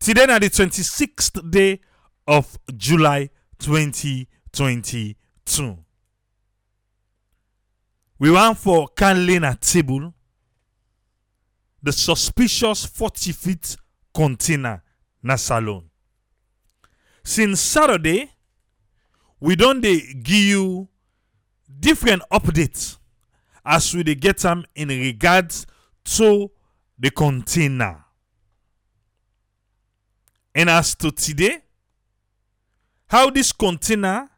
Today na the 26th day of July 2022. We wan for can lane at table the suspicious 40 feet container na salon. Since Saturday, we don dey give you different updates as we get am in regards to the container. And as to today, how this container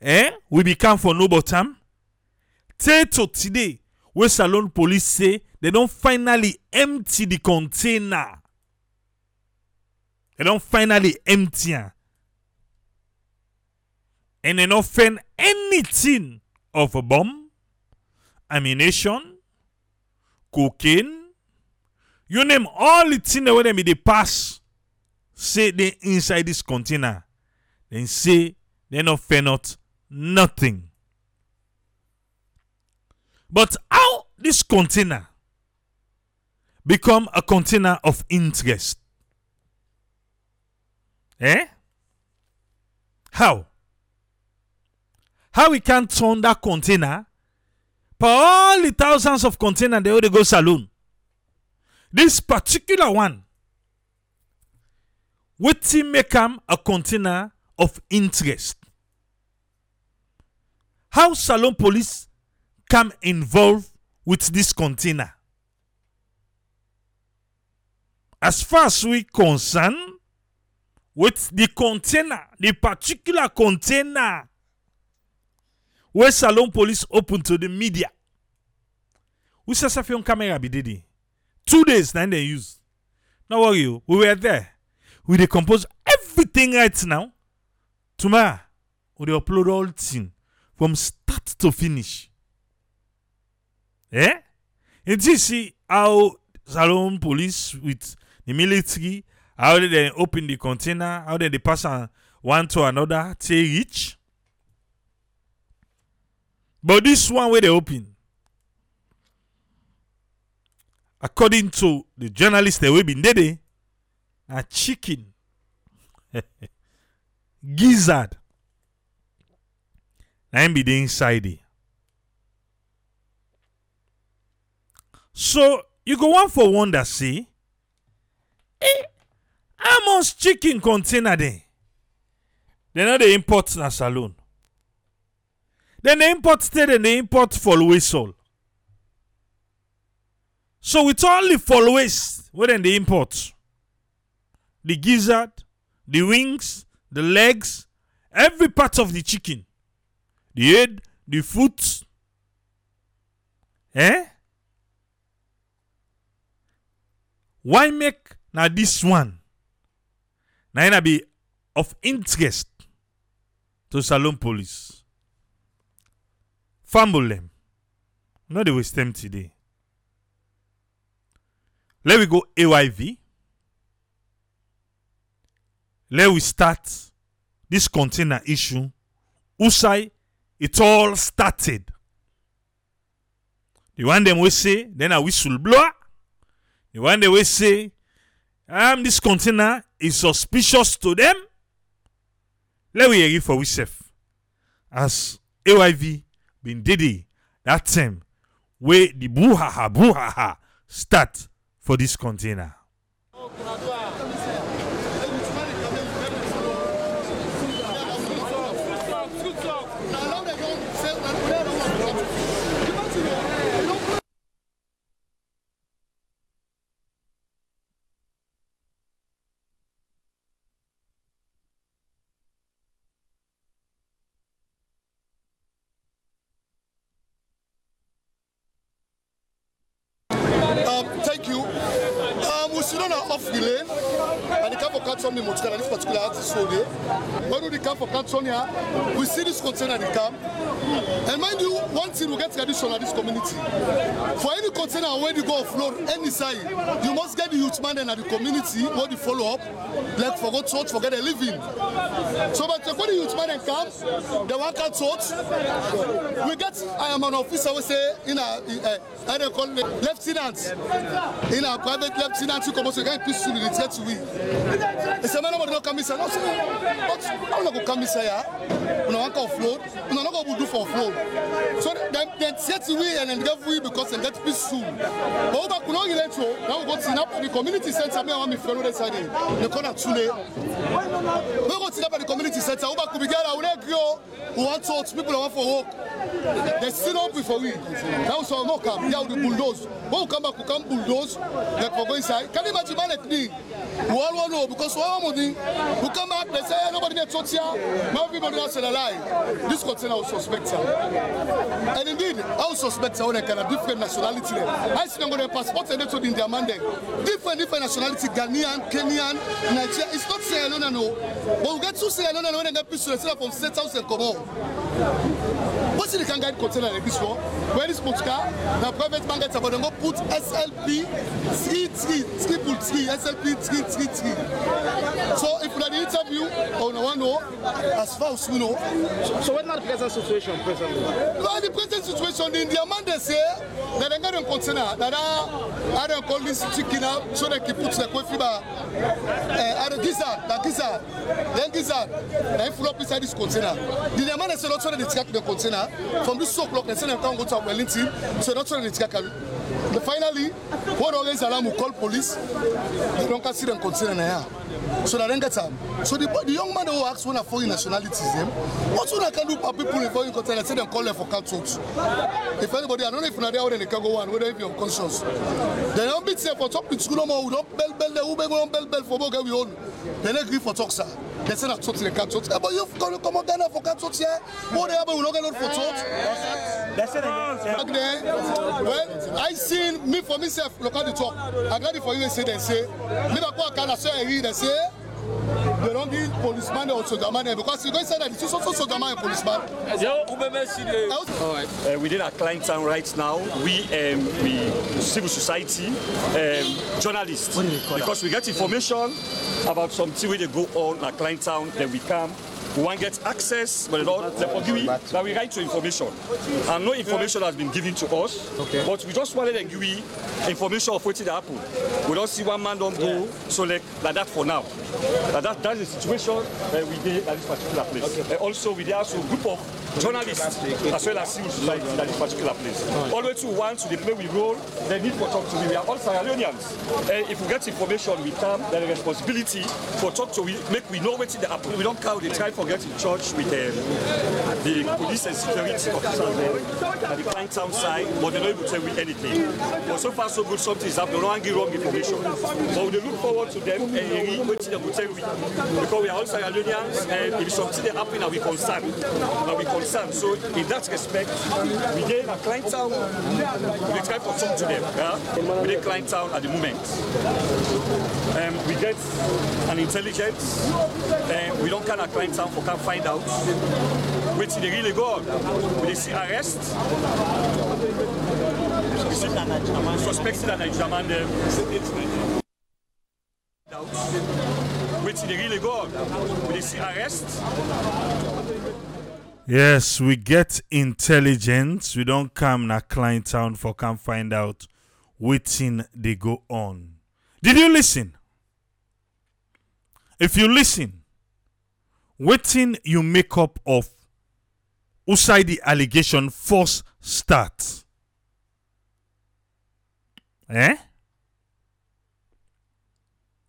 eh, we become for no bottom, till to today, wey Salon police say they don't finally empty the container. They don't finally empty am. And they no find anything of a bomb, ammunition, cocaine, you name all the things be dey pass say they inside this container. then say they no find out nothing. But how this container become a container of interest? Eh? How? How we can turn that container for all the thousands of containers they dey go saloon? This particular one, wetin make am a container of interest? How Salon police come involved with this container? As far as we concern, with the container, the particular container wey Salon police open to the media, we film camera be dey there. Two days im dem use. No worry we were there. We dey compose everything right now. Tomorrow, we dey upload all thing from start to finish. Eh? You see how Salon police with the military, how they open the container, how they dey pass one to another till e reach? But this one wey dey open, according to the journalist wey bin dey there, na chicken, gizzard, na be the inside there. So you go wan for wonder say, eh, how much chicken container dem? Dem no dey import na salon. Then dey import stay dem dey import follow So with all the followays wey dem dey import, the gizzard, the wings, the legs, every part of the chicken, the head, the foot, eh? Why make now this one im be of interest to Salon police? Fumble them. Not dey waste time today. Let me go AYV. Let we start this container issue. Usai, it all started. The one them we say, then a whistleblower. The one they will say, um, this container is suspicious to them. Let we hear it for ourselves. As AYV been did it that time where the brouhaha brouhaha start for this container. chiqaramiz partikulyatsiz suvga the car for Catsonia, we see this container they come. And mind you, one thing we get tradition at this community. For any container where you go offload any side, you must get the youth man and the community what you follow up. Like forgot church, forget a living. So but when the youth man and come, they work out church. We get I am an officer we say in a uh, I don't call it lieutenant. In a private lieutenant, you come you get peaceful in the to we. They say, man, inside. No, say, but not go come inside here? Know, one can offload. Know, not go do for offload. So then, then to we and then get we because they get peaceful. But over kuno ile to, now we go to Napa, the community center. Me, want me friend with side. The corner Tule. We go to the community center. Over Kubigara, we don't go. We want to people that want for work. They still up before we. Now so no come. Yeah, the bulldoze. When we come back, we come bulldoze. Like for go inside. Can you imagine man like me? We all want to know because we all want money. We come back. They say nobody get touch here. Now everybody else is alive. This container was suspect. And indeed, I was suspect when they can have different nationality. I see them go their passport and they told in their man there. Different, different nationality. Ghanaian, Kenyan, Nigeria. It's not Sierra Leone, no. But we get to Sierra Leone when they get from state house and. What's the can guide container like this one? Where is Mochka? The private man gets about go put SLP 3 3 3 pull 3 SLP 3 3 3. So if you had the interview oh, on one know, as far as we know, So what not the present situation presently? well, the present situation in the man they say that they got a container that I don't call this chicken out so they can put the coffee bar. Uh, the gizzard, the gizzard, then gizzard, then full up inside this container. The man they say not trying to take the container from this two o'clock. They say they can't go to Wellington, so not trying to take it. But finally, one always alarm will call police. They don't see them container now. So that then get time. So the, the young man who asks when a foreign nationalities them, what one I can do for people in foreign container? Say them call them for council. If anybody, I don't know if you're there, then they can go on, whether if you're unconscious. They don't beat them for talk with school no more. We don't bell bell, beg on bell bell for both we own. They don't agree for talk, sir. They say that talk to the council. But you've got to come on Ghana for council here. What they have, we don't get on for talk. That's it again. Back there, well, I seen me for myself, look at the talk. I got it for you, say they say, me back what can I say, they say, they don't give policeman or soldier man there because you go inside that it's also soldier man and policeman. Uh, within our client town right now, we, um, we civil society, um, journalists, because we get information about something where they go on our client town, then we come. We want to get access, but forgive me that we write to information. And no information has been given to us. Okay. But we just wanted to give you information of what it happened. We don't see one man don't go, so like, like that for now. Like that, that's the situation uh, we did at this particular place. Uh, also, we there also a group of journalists as well as civil society at this particular place. Always to want to the play we role, they need for talk to me. We are all Sierra Leoneans. Uh, if we get information, we come, the responsibility for talk to we make we know what they happen. We don't count the try for get in church with um, the police and security officers there at the Cline Town side, but they don't even tell me anything. But so far so good, something is happening. They don't wrong information. But we look forward to them and uh, what they will tell we because we are all Sierra Leoneans and if something they happen, are we concerned? Are we concerned? So in that respect, we get a Cline Town, we try to talk to them. Yeah? We get Cline Town at the moment. Um, we get an intelligence, and we don't kind of Cline Town for can find out which they really go. We see arrest, we see suspected and them. Which they really go. We see arrest, Yes, we get intelligence. We don't come na Cline Town for can find out waiting they go on. Did you listen? If you listen, waiting you make up of the allegation first start. Eh?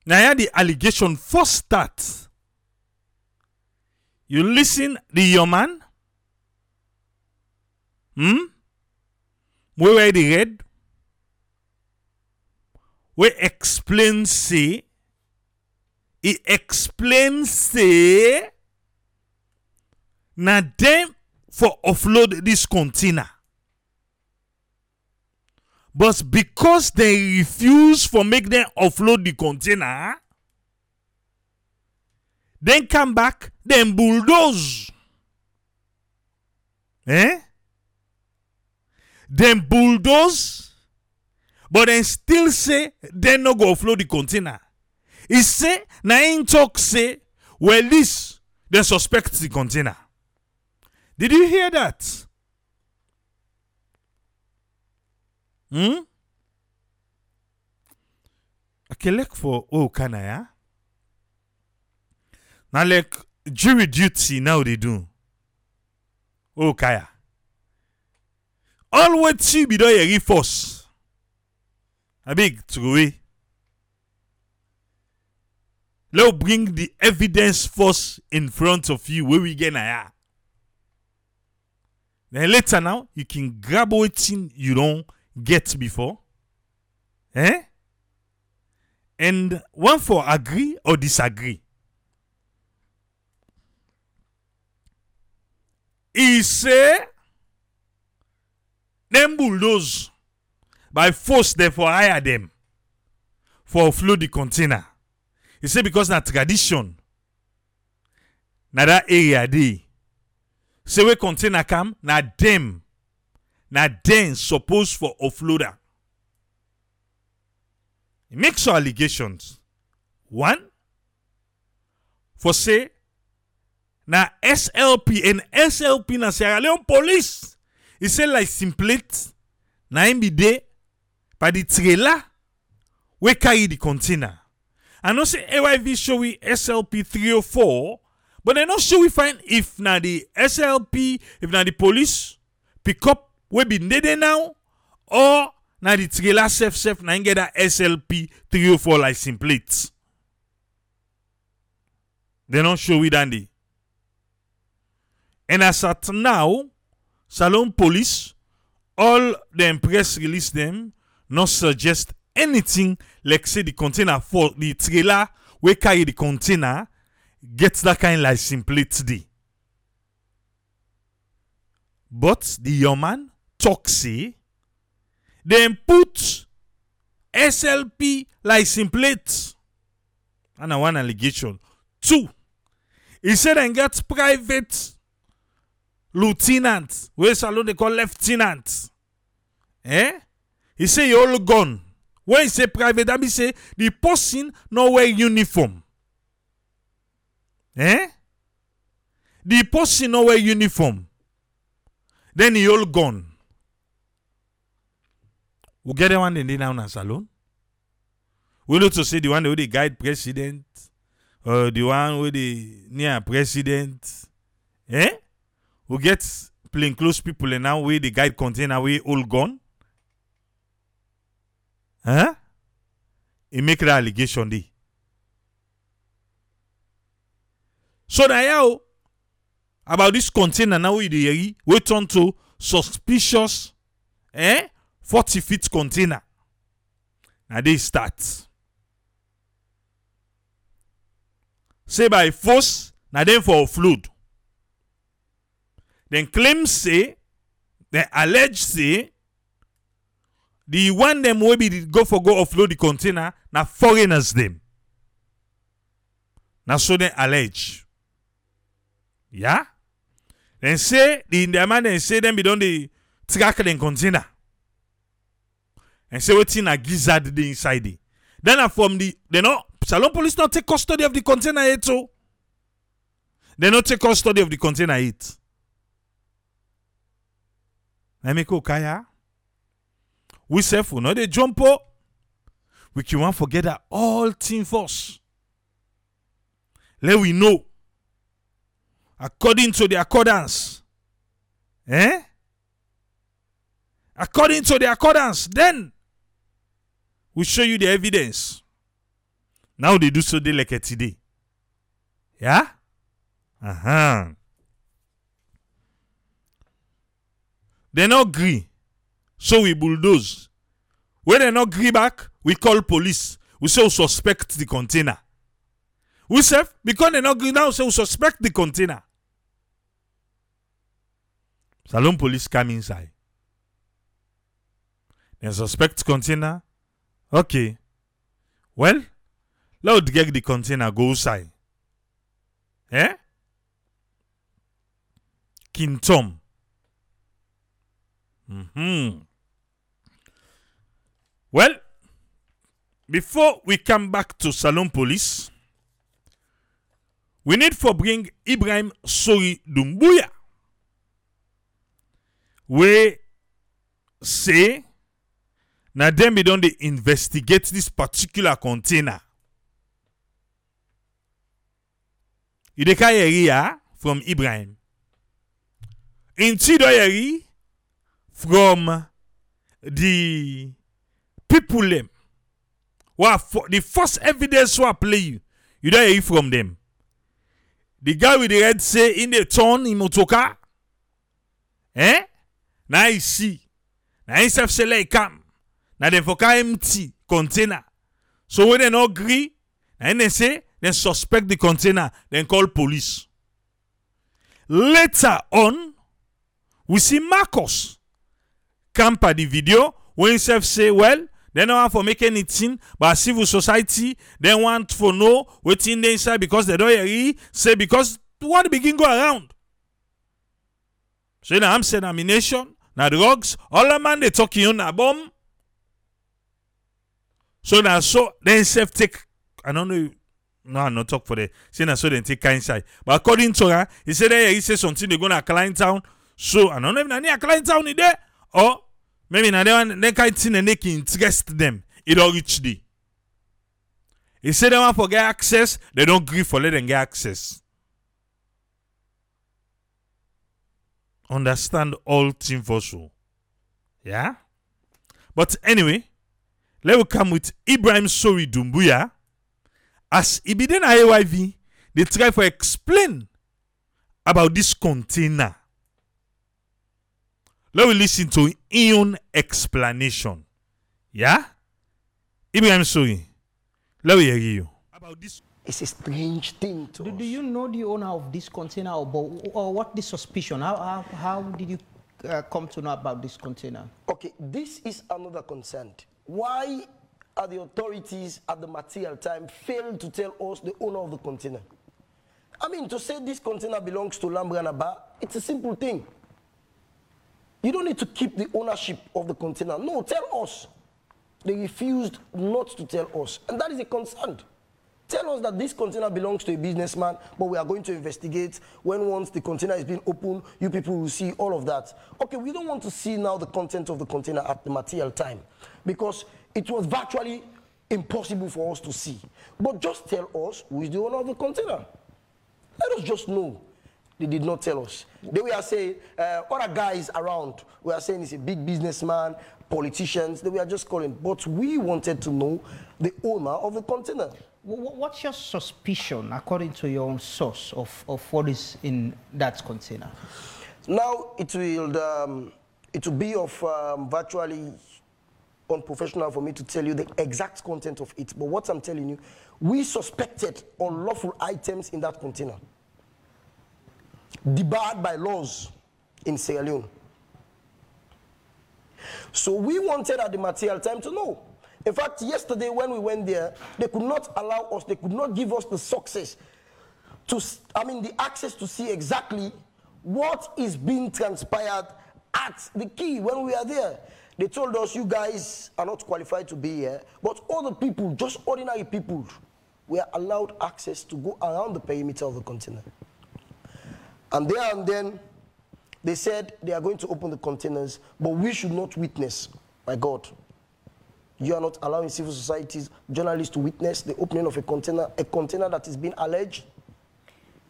Now the allegation first start. You listen the your man? Hmm? We wear the red? We explain say he explain say na them for offload this container. But because they refuse for make them offload the container, then come back, then bulldoze. Eh? Then bulldoze, but then still say they no go offload the container. He say, na him talk say, well, this they suspect the container. Did you hear that? Hmm? collect for oh can Okana, Now, like jury duty now they do. Okaya. All what you be doing a force. A big true. Let's bring the evidence first in front of you where we get now. Then later now, you can grab what you don't get before. Eh? And one for agree or disagree. He say them bulldoze by force therefore hire them for flood the container. He say because na tradition na that area dey. Say where container come na them na them suppose for offloader. He make some allegations. One, for say na SLP and SLP na Sierra Leone police. He say like simplate na him be there by the trailer wey carry the container. I know say AYV show we SLP 304, but they not show we find if na the SLP, if na the police pick up wey be there now, or na the trailer self self na get that SLP 304 license plate. They not show we dandy. And as at now, Salon Police, all the press release them, not suggest anything like say the container for the trailer we carry the container gets that kind license plate today. But the young man talk them put SLP license plate. And a one allegation. Two, he said and get private lieutenant wey salon dey call lieutenant eh he say e all gone when he say private that mean say the person no wear uniform. Eh? The person no wear uniform. Then he all gone we get the one dem dey now na salon we look to see the one wey dey guide president or the one wey dey near president. Eh? We get plain clothes people and now wey dey guide container wey all gone huh? e make that allegation dey. So na here about this container now wey dey wey turn to suspicious eh, 40 feet container. Na dey start. Say by force na dem for offload. Dem claim say dem allege say the one dem wey be the go for go offload the container na foreigners dem na so dem allege. Yeah dem say the ndema dem say dem be don dey track dem container. And say wetin na gizzard dey inside it. Then na from the dem no salon police no take custody of the container yet o dem no take custody of the container yet. Na make okaya we sef we no dey jump o we can wan forget that all thing first let we know. According to the accordance. Eh? According to the accordance then we show you the evidence. Now they do so dey like today yeah? Uh-huh. they no gree so we bulldoze. When they no gree back we call police. We say we suspect the container. We say, because they no gree now say we suspect the container. Salon police come inside. They suspect container. Okay. Well let us get the container go outside. Eh? King tom hmm well before we come back to salon police we need for bring ibrahim sori dumbuya wey say na dem be don dey investigate this particular container. You dey carry from ibrahim. Nti don yeri from the people dem wa for the first evidence i play you you don't hear from them. the guy with the red say in the turn im motoka eh? Na he see. Na him sef say let e come. Na dem for empty container. So when they no agree, na they say they suspect the container then call police. Later on we see marcus camper the video wey himself say well dem no wan for make anything but civil society dem want for know wetin dey inside because dem don hear say because one begin go around. Say na arms examination na drugs all the man dey talk im own na bomb. So na so dem sef take i no know no i no talk for there say na so dem take carry inside. But according to her he say dem hear say something dey go na klein town. So i no know if na near klein town e dey or maybe na dem dem kind thing dem make interest dem e don reach there. He say dem wan for get access dem don gree for let dem get access. Understand all team for so yeah but anyway let we come with ibrahim sori dumbuya. As e be dey na dey try for explain about dis container let we listen to im own explanation yeah ibrahim sori let we hear you about dis It's a strange thing to Do, us. do you know the owner of this container or, bo- or what the suspicion? How, how, how did you uh, come to know about this container? Okay, this is another concern. Why are the authorities at the material time failed to tell us the owner of the container? I mean, to say this container belongs to Lambrana it's a simple thing. You don't need to keep the ownership of the container. No, tell us. They refused not to tell us, and that is a concern. Tell us that this container belongs to a businessman, but we are going to investigate. When once the container is being opened, you people will see all of that. Okay, we don't want to see now the content of the container at the material time because it was virtually impossible for us to see. But just tell us who is the owner of the container. Let us just know. They did not tell us. They were saying, uh, other guys around were saying he's a big businessman, politicians, they were just calling. But we wanted to know the owner of the container. Wh- wh- What's your suspicion, according to your own source, of, of what is in that container? Now it will, um, it will be of um, virtually unprofessional for me to tell you the exact content of it. But what I'm telling you, we suspected unlawful items in that container, debarred by laws in Sierra Leone. So we wanted at the material time to know. In fact, yesterday when we went there, they could not allow us, they could not give us the success to, I mean, the access to see exactly what is being transpired at the key when we are there. They told us, you guys are not qualified to be here, but other people, just ordinary people, were allowed access to go around the perimeter of the container. And there and then, they said they are going to open the containers, but we should not witness. My God. You are not allowing civil societies, journalists to witness the opening of a container, a container that is being alleged.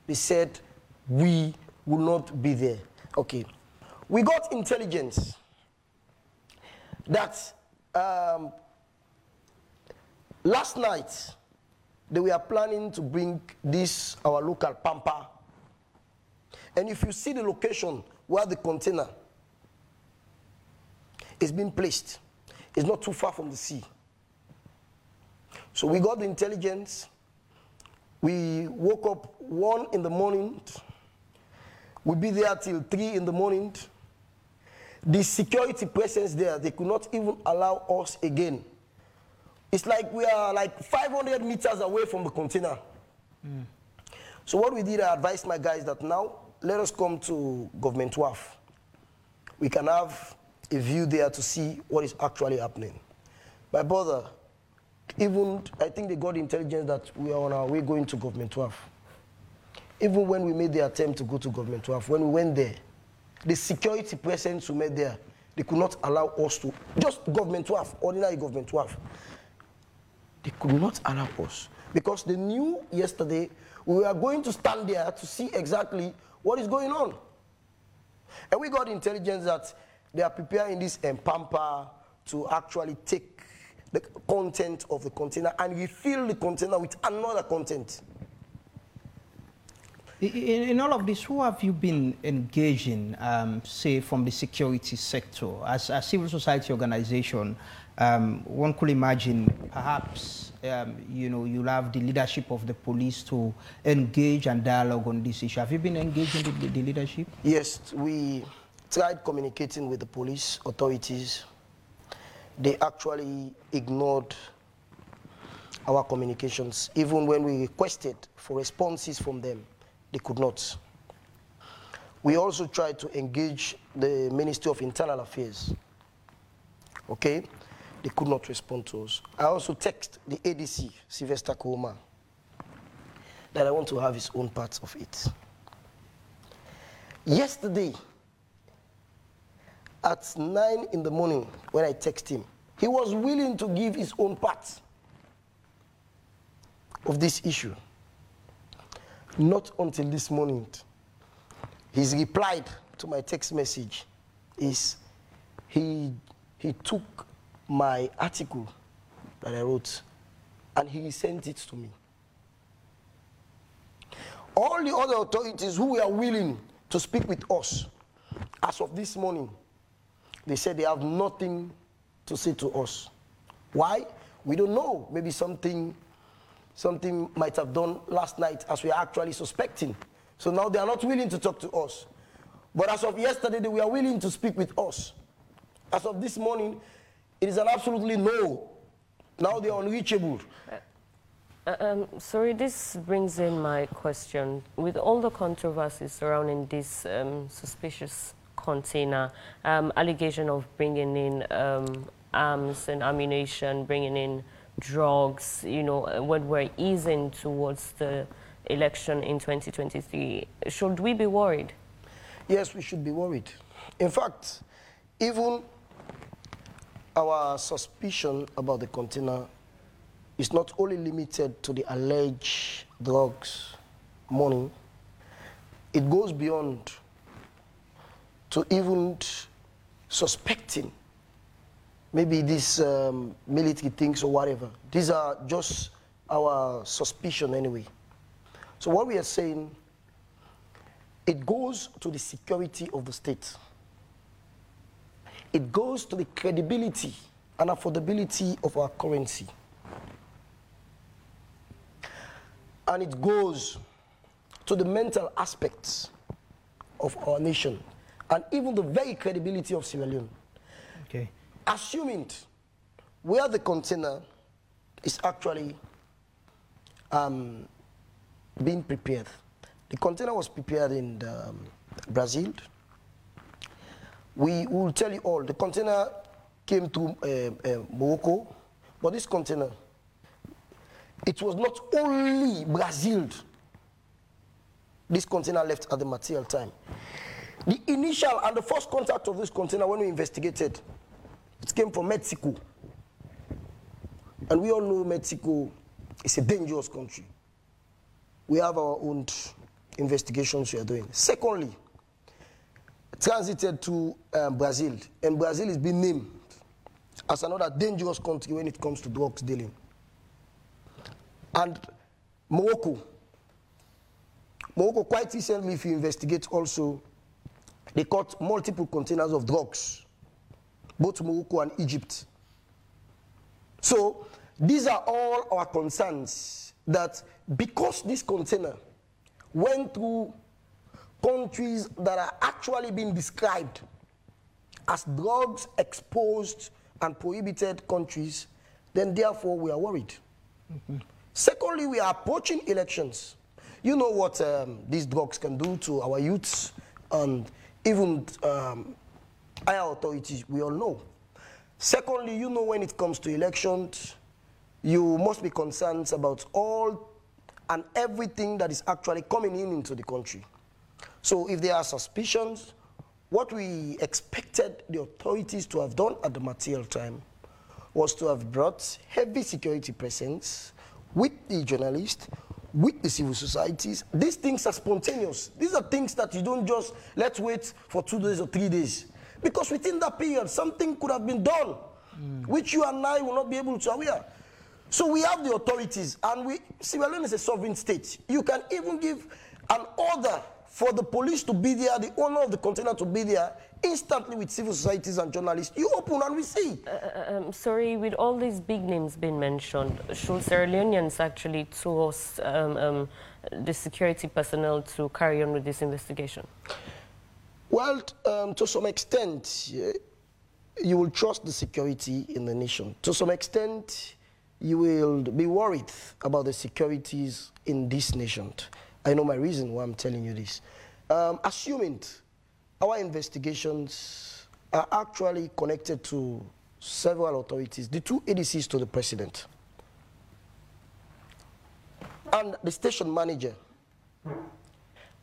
They said we will not be there. Okay. We got intelligence that um, last night they were planning to bring this, our local pampa. And if you see the location where the container is being placed, it's not too far from the sea. So we got the intelligence. We woke up one in the morning. We'll be there till three in the morning. The security presence there, they could not even allow us again. It's like we are like 500 meters away from the container. Hmm. So what we did, I advised my guys that now let us come to government Wharf. We can have a view there to see what is actually happening. My brother, even I think they got intelligence that we are on our way going to government Wharf. Even when we made the attempt to go to government Wharf, when we went there, the security presence we made there, They could not allow us to, just government have, ordinary government have. They could not allow us because they knew yesterday we were going to stand there to see exactly what is going on. And we got intelligence that they are preparing this Pampa to actually take the content of the container and refill the container with another content. In, in, all of this, who have you been engaging, um, say, from the security sector? As a civil society organization, um, one could imagine perhaps, um, you know, you'll have the leadership of the police to engage and dialogue on this issue. Have you been engaging the, the leadership? Yes, we tried communicating with the police authorities. They actually ignored our communications. Even when we requested for responses from them, they could not. We also tried to engage the Ministry of Internal Affairs. Okay? They could not respond to us. I also text the ADC, Sylvester Kouma, that I want to have his own part of it. Yesterday, at 9 in the morning, when I text him, he was willing to give his own part of this issue. Not until this morning. His reply to my text message is he, he took my article that I wrote and he sent it to me. All the other authorities who were willing to speak with us as of this morning, they said they have nothing to say to us. Why? We don't know. Maybe something something might have done last night as we are actually suspecting. So now they are not willing to talk to us. But as of yesterday, they were willing to speak with us. As of this morning, it is an absolutely no. Now they are unreachable. Uh, um, sorry, this brings in my question. With all the controversies surrounding this um, suspicious container, um, allegation of bringing in um, arms and ammunition, bringing in drugs, you know, uh, when we're easing towards the election in 2023. Should we be worried? Yes, we should be worried. In fact, even our suspicion about the container is not only limited to the alleged drugs, money, it goes beyond to even suspecting maybe these um, military things or whatever. These are just our suspicion anyway. So what we are saying, it goes to the security of the state. It goes to the credibility and affordability of our currency. And it goes to the mental aspects of our nation and even the very credibility of Sierra Leone. Okay assuming where the container is actually um, being prepared. The container was prepared in um, Brazil. We will tell you all, the container came to uh, uh, Morocco, but this container, it was not only Brazil. This container left at the material time. The initial and the first contact of this container when we investigated it came from Mexico. And we all know Mexico is a dangerous country. We have our own investigations we are doing. Secondly, transited to um, Brazil, and Brazil is being named as another dangerous country when it comes to drugs dealing. And Morocco. Morocco, quite recently, if you investigate also, they caught multiple containers of drugs both Morocco and Egypt. So these are all our concerns that because this container went through countries that are actually being described as drugs exposed and prohibited countries, then therefore we are worried. Mm -hmm. Secondly, we are approaching elections. You know what um, these drugs can do to our youths and even um, higher authorities, we all know. Secondly, you know when it comes to elections, you must be concerned about all and everything that is actually coming in into the country. So if there are suspicions what we expected the authorities to have done at the material time was to have brought heavy security presence with the journalists, with the civil societies. These things are spontaneous. These are things that you don't just let's wait for two days or three days. Because within that period, something could have been done, hmm. which you and I will not be able to aware. So we have the authorities, and we Sierra Leone is a sovereign state. You can even give an order for the police to be there, the owner of the container to be there, instantly with civil societies and journalists. You open and we see. Um, sorry, with all these big names being mentioned, should Sierra Leoneans actually toss um, um, the security personnel to carry on with this investigation? Well, um, to some extent, eh, you will trust the security in the nation. To some extent, you will be worried about the securities in this nation. I know my reason why I'm telling you this. Um, assuming our investigations are actually connected to several authorities, the two ADCs to the president, and the station manager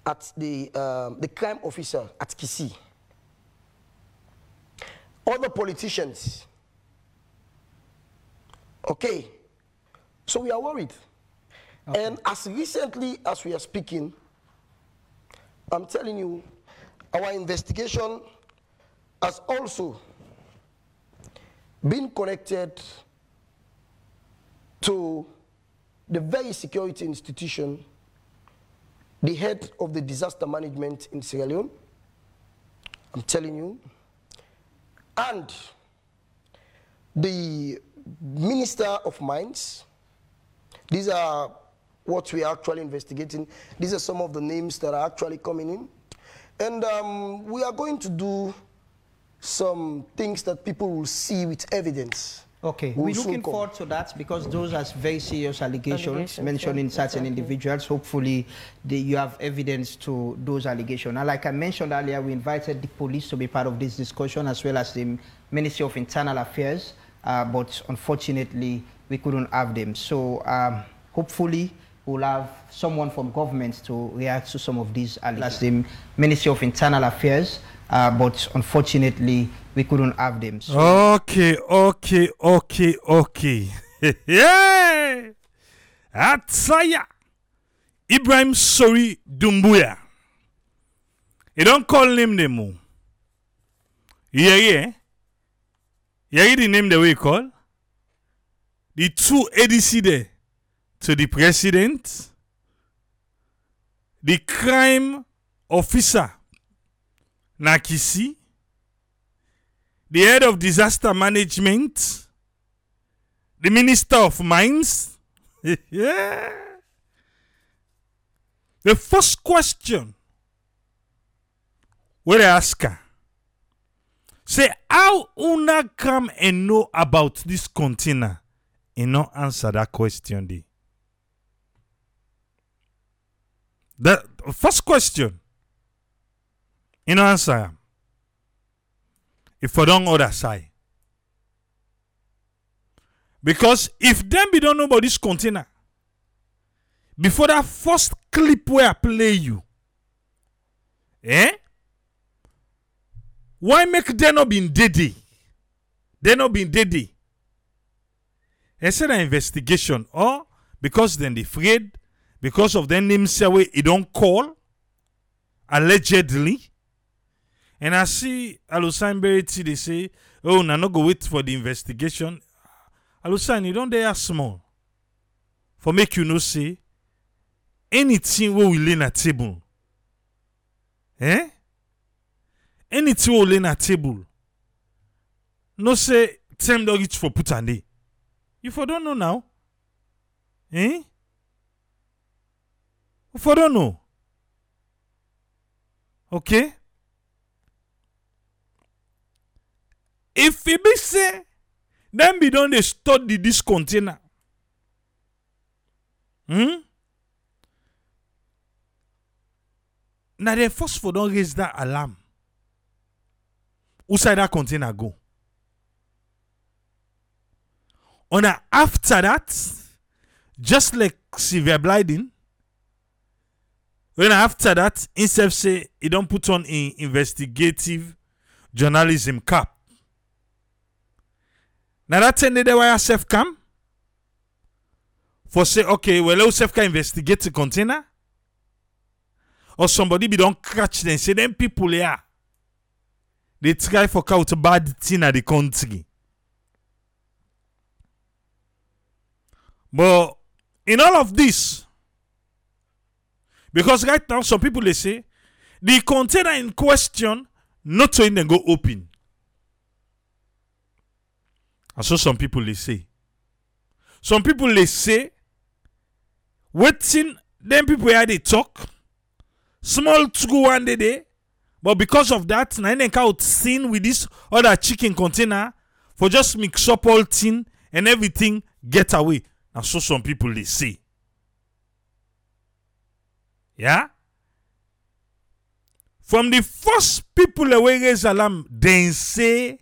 at the, um, the crime officer at Kisi, other politicians. Okay, so we are worried. And as recently as we are speaking, I'm telling you, our investigation has also been connected to the very security institution, the head of the disaster management in Sierra Leone. I'm telling you. And the Minister of Mines. These are what we are actually investigating. These are some of the names that are actually coming in. And um, we are going to do some things that people will see with evidence. Okay, we're soon looking come. forward to that because those are very serious allegations, Allegations, mentioning yeah, certain exactly. individuals. Hopefully, the, you have evidence to those allegations. And like I mentioned earlier, we invited the police to be part of this discussion as well as the Ministry of Internal Affairs, uh, but unfortunately, we couldn't have them. So um, hopefully, we'll have someone from government to react to some of these allegations. The Ministry of Internal Affairs, uh, but unfortunately, we couldn't have them. So Okay, okay, okay, okay. yeah! Atsaya! Ibrahim Sori Dumbuya. You don't call him the mo. Yeah, yeah. You hear the name the way you call? The two ADC there to the president, the crime officer Nakisi, the head of disaster management, the minister of mines. The first question where I ask her, say how una come and know about this container? And not answer that question. The first question, you know answer if I don't order side. Because if them be don't know about this container, before that first clip where I play you, eh? Why make them not been deady? They not been deady. Instead of investigation, or because then they afraid, because of say way he don't call, allegedly. And I see Alusan Bereti, they say, oh, na no go wait for the investigation. Alusan, you don't dare small. For make you know, say, anything we will lay na table. Eh? Anything we lay na table. No say, time don't reach for put day. You for don't know now. Eh? Know. Okay? if e be say dem be don dey study dis container hmm? na dem first for don raise dat alarm who side dat container go una after dat just like silver bliding When after that, himself say he don't put on in investigative journalism cap. Now that ten day why self come for say okay, well let self can investigate the container. Or somebody be don't catch them, say them people here. They try for out bad thing at the country. But in all of this, because right now some people they say the container in question not to even go open. And so some people they say. Some people they say waiting them people where they talk small to go one day there, but because of that na dem out sin with this other chicken container for just mix up all thing and everything get away na so some people they say yeah? From the first people wey raise alarm they say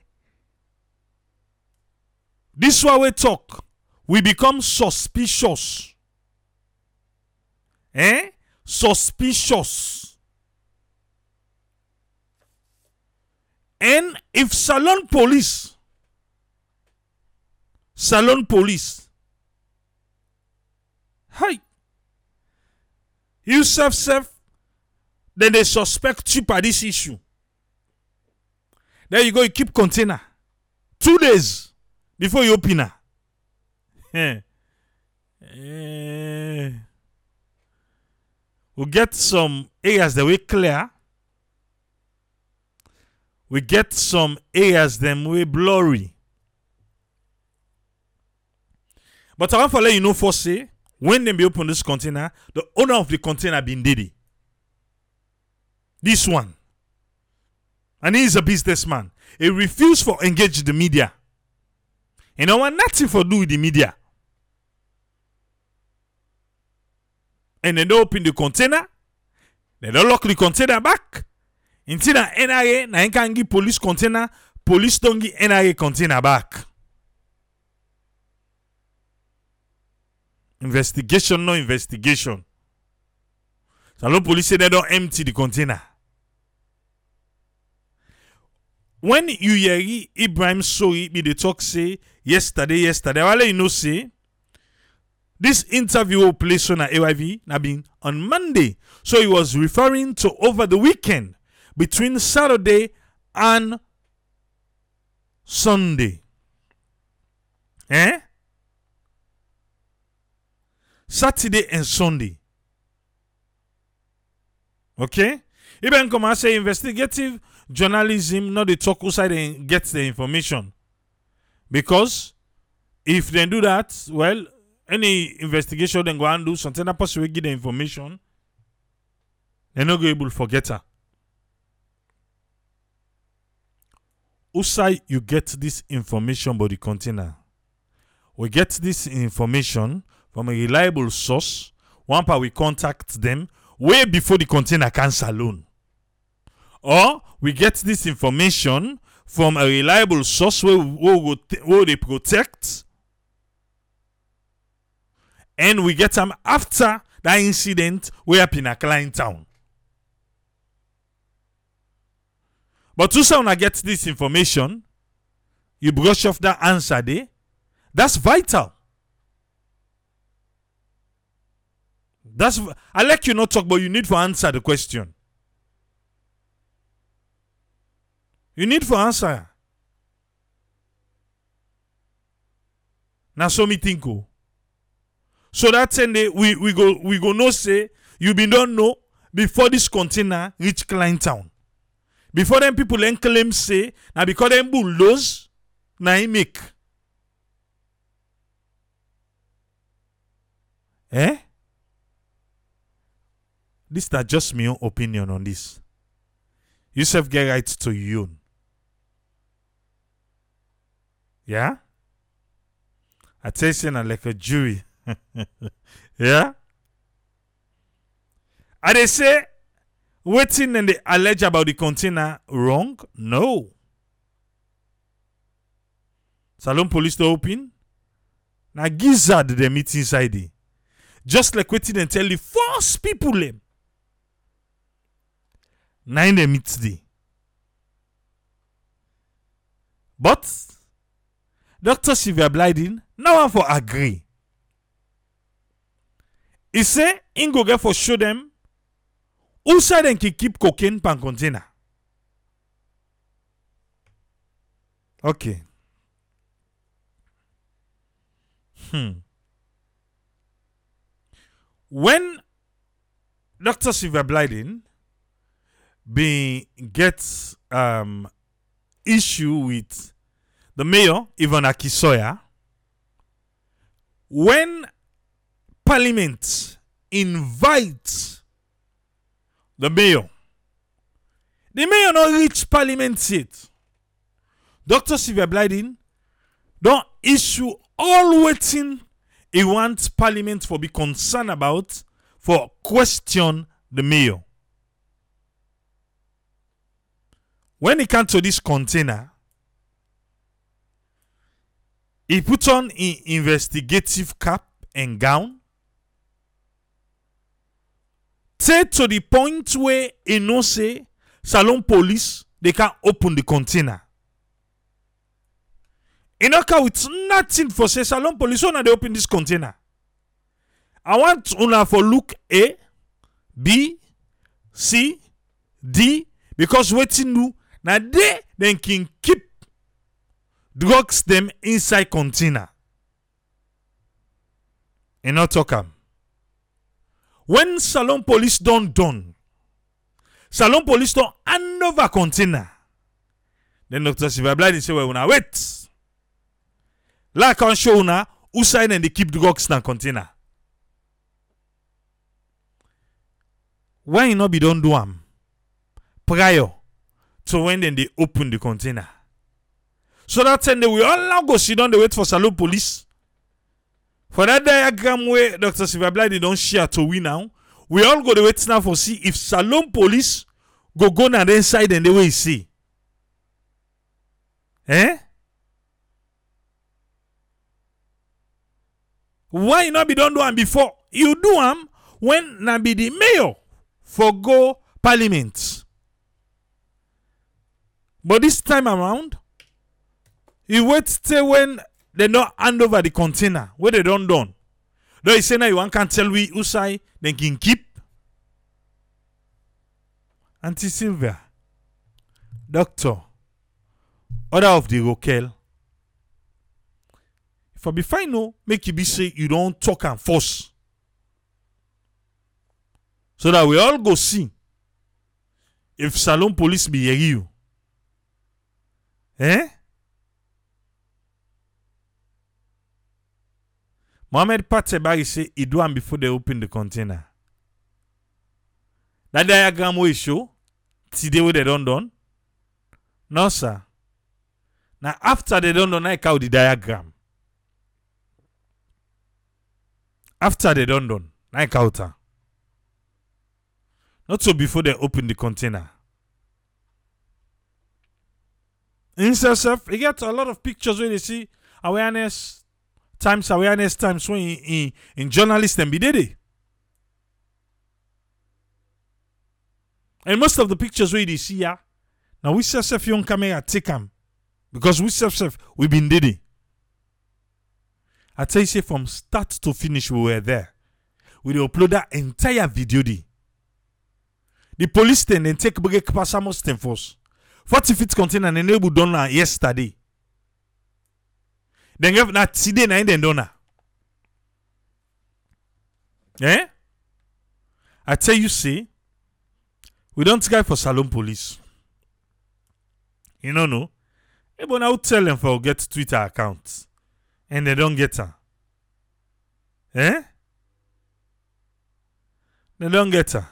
this one we talk we become suspicious. Eh? Suspicious. And if salone police salone police hi you self self then they suspect you by this issue. There you go you keep container. Two days before you open her Eh. Eh. we get some areas that we clear. We get some areas them we blurry. But i want to let you know for say when them be open this container the owner of the container been diddy this one. And he is a businessman. He refused for engage the media. You know what nothing for do with the media. And they don't open the container. They don't lock the container back. Until na NRA na him can give police container police don't give NRA container back investigation no investigation. Salone police say they don't empty the container. When you hear ibrahim story be dey talk say yesterday yesterday. Wale you know say this interview wey play so na ayv na been on monday. So he was referring to over the weekend between saturday and sunday. Eh saturday and sunday okay Ibn Koma say investigative journalism not the talk outside and get the information. Because if they do that, well, any investigation then go and do something that will give the information, they're not able to forget her. Outside you get this information by the container. We get this information from a reliable source. One part we contact them way before the container can saloon. Or we get this information from a reliable source where, where, we where they protect. And we get them after that incident way up in a Cline Town. But to I get this information, you brush off that answer there. That's vital. That's I like you not talk, but you need to answer the question. You need to answer. Now so me think oh. So that ten day we, we go we go no say you been don't know before this container reach Cline Town. Before them people then claim say now because them bulldoze na him make. Eh? This is just my own opinion on this. You self get right to own. Yeah? Tell you like a jury. yeah? And they say waiting and they allege about the container wrong? No. Salone police to open. Now gizzard they meet inside it. Just like waiting and tell the false people them. Na im dem meet dey but dr sylvia blyden no wan for agree. E say im go get for show dem who side dem keep cocaine pan container. Okay. Hmm. When dr sylvia bin get um, issue with the mayor Yvonne Aki-Sawyerr when parliament invite the mayor the mayor no reach parliament seat dr sylvia blyden don issue all waiting he want parliament for be concerned about for question the mayor when he came to this container he put on an investigative cap and gown. Say to the point where e know say salone police they can open the container. No come with nothing for say salone police una they open this container? I want una for look a b c d because wetin do na there dem can keep drugs dem inside container. E no talk am when salone police don done salone police don hand over container then dr sylvia blyden say well una wait. Like come show una who side dem dey keep drugs na container. Why e no be don do am? Prior to when dem dey open the container. So that time we all now go sit down dey wait for salone police. For that diagram wey dr sylvia don't share to we now we all go dey wait now for see if salone police go go na the inside and the way see. Eh? Why you no be don do am before? You do am when na be the mayor for go parliament but this time around you wait till when dem don hand over the container wey dem don done. Though you say now you can tell we side dem can keep. Auntie sylvia doctor order of the rokel I be fine o make you be say you don't talk and first so that we all go see if salone police be yeri you eh mohammed patebari say e do before they open the container. That diagram wey e show today wey dem don done? No sir. Now after dem don done e count the diagram. After dem don done na e count am not so before they open the container himself sef e get a lot of pictures wey dey see awareness times awareness times when in in in journalist dey and most of the pictures you dey see here na we sef sef young camera take am because we sef sef we been dey there i tell you say from start to finish we were there. We upload that entire video the police then take break pass almost ten force forty feet container dem no able done am yesterday dem get na today na im dem done am eh? I tell you say we don try for salone police. You know no? Know ebo na tell dem for get twitter account and dem don get am eh? Dem don get am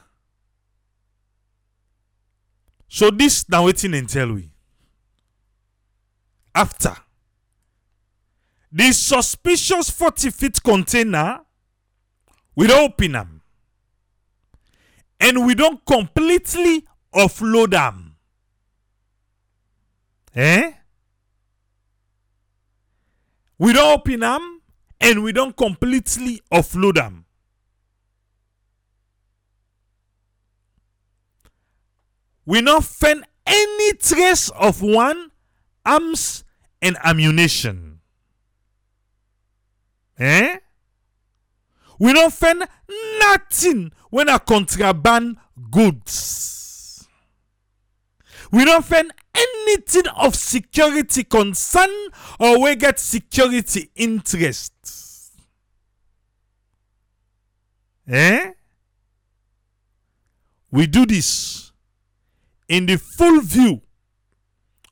so dis na wetin dem tell we. After the suspicious 40 feet container we don open am. And we don completely offload am. Eh? We don open am and we don completely offload am we not find any trace of one arms and ammunition. Eh? We don't find nothing when a contraband goods. We don't find anything of security concern or we get security interest. Eh? We do this in the full view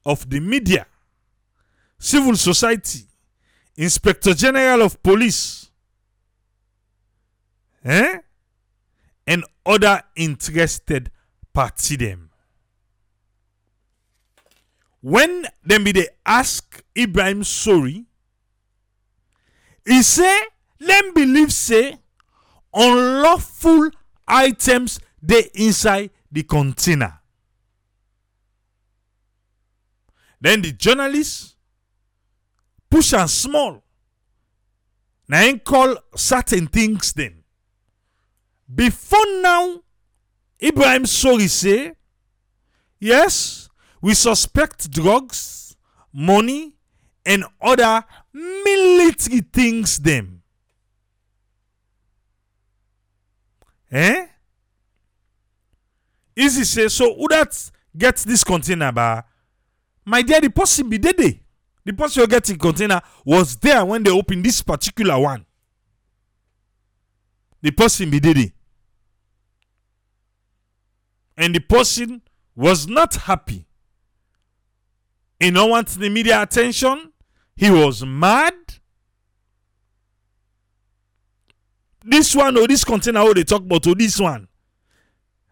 of the media, civil society, Inspector General of Police, eh? and other interested party them. When them be they ask Ibrahim Sori, he say them believe say unlawful items they inside the container. Then the journalists push and small. Ain't call certain things then. Before now, Ibrahim Sori say, yes, we suspect drugs, money, and other military things them. Eh? Easy say, so who that gets this container, ba? My dear, the person be dead. Eh? The person you get in container was there when they opened this particular one. The person be dead. Eh? And the person was not happy. He don't want the media attention. He was mad. This one or this container how they talk about to this one.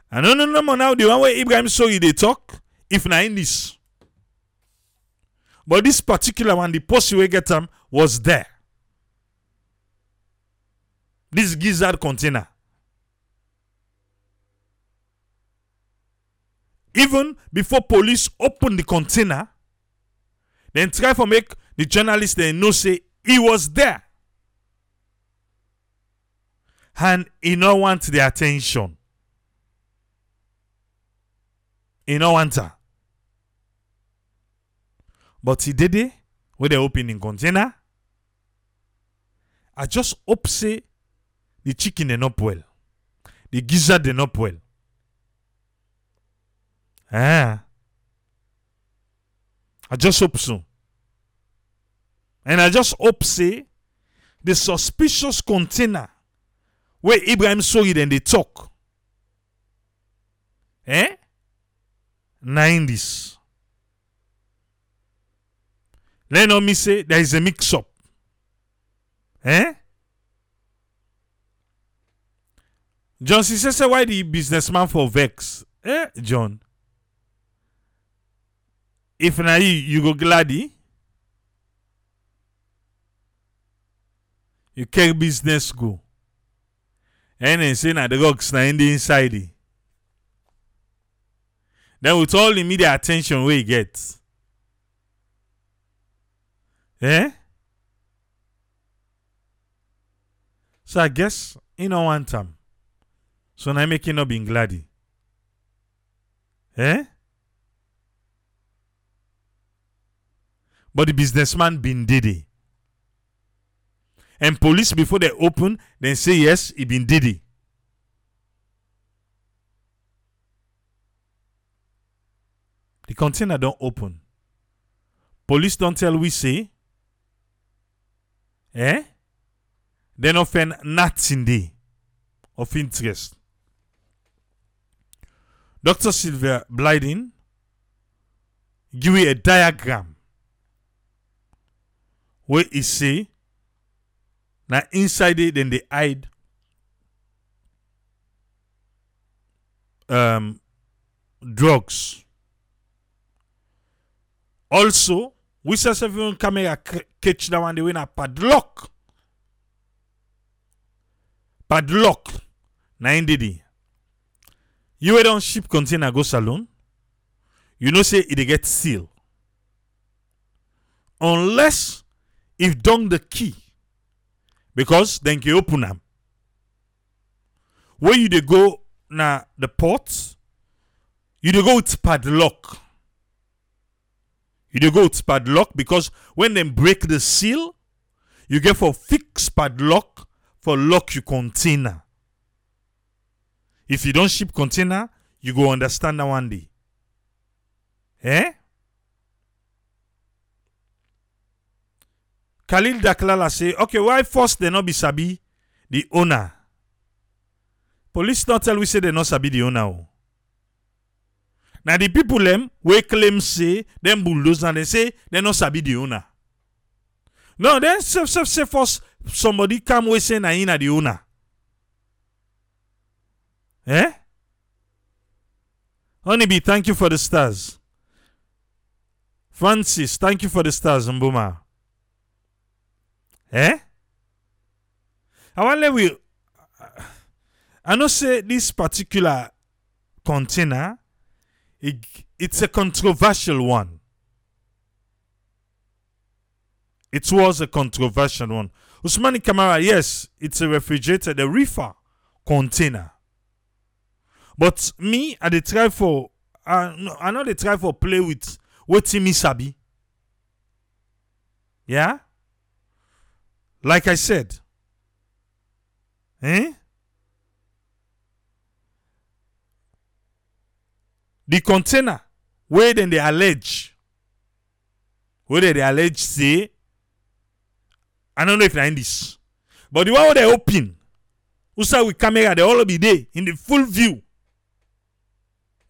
I no no no more now the one where Ibrahim saw you, they talk if na in this. But this particular one, the person we get them was there. This gizzard container. Even before police open the container, then try to make the journalist they know say he was there. And he no want the attention. He no want her. But he did it with the opening container. I just hope say the chicken they not well. The gizzard they not well. Ah. I just hope so. And I just hope say the suspicious container where Ibrahim saw it and they talk. Eh? Nine this. Let me say there is a mix up. Eh? John C. say why the businessman for vex? Eh, John? If na you, you go gladdy. You carry business go. And then say na the rocks na in the inside. eh. Then with all the media attention we get. Eh? So I guess you know one time. So now making up being gladdy. Eh? But the businessman been diddy. And police before they open, then say yes, he been diddy. The container don't open. Police don't tell we say. Eh? They not find nothing there of interest. Dr. Sylvia Blyden give you a diagram where he say now inside it then they hide um drugs. Also, we say everyone camera catch that one they win padlock. Padlock. Na in did You wey don ship container go saloon, you know say it get seal. Unless if don the key, because dem can open am. When you dey go na the port, you dey go with padlock. You dey go with padlock because when them break the seal, you get for fix padlock for lock your container. If you don't ship container, you go understand that one day. Eh? Khalil Daklala say, okay, why first they not be sabi the owner? Police not tell we say they not sabi the owner. Now the people them we claim say them bulldozer they say they not sabi the owner. No, then say say say first somebody come we say na na the owner. Eh? Honeybee, thank you for the stars. Francis, thank you for the stars, Mbuma. Eh? I let we. I know say this particular container, it, it's a controversial one. It was a controversial one. Usmani Kamara, yes, it's a refrigerator, the reefer container. But me, I dey try for I no, I know they try for play with wetin me sabi. Yeah? Like I said. Eh? The container where then they allege where they allege say I don't know if na in this. But the one where they open, Usa with camera, they all be there in the full view.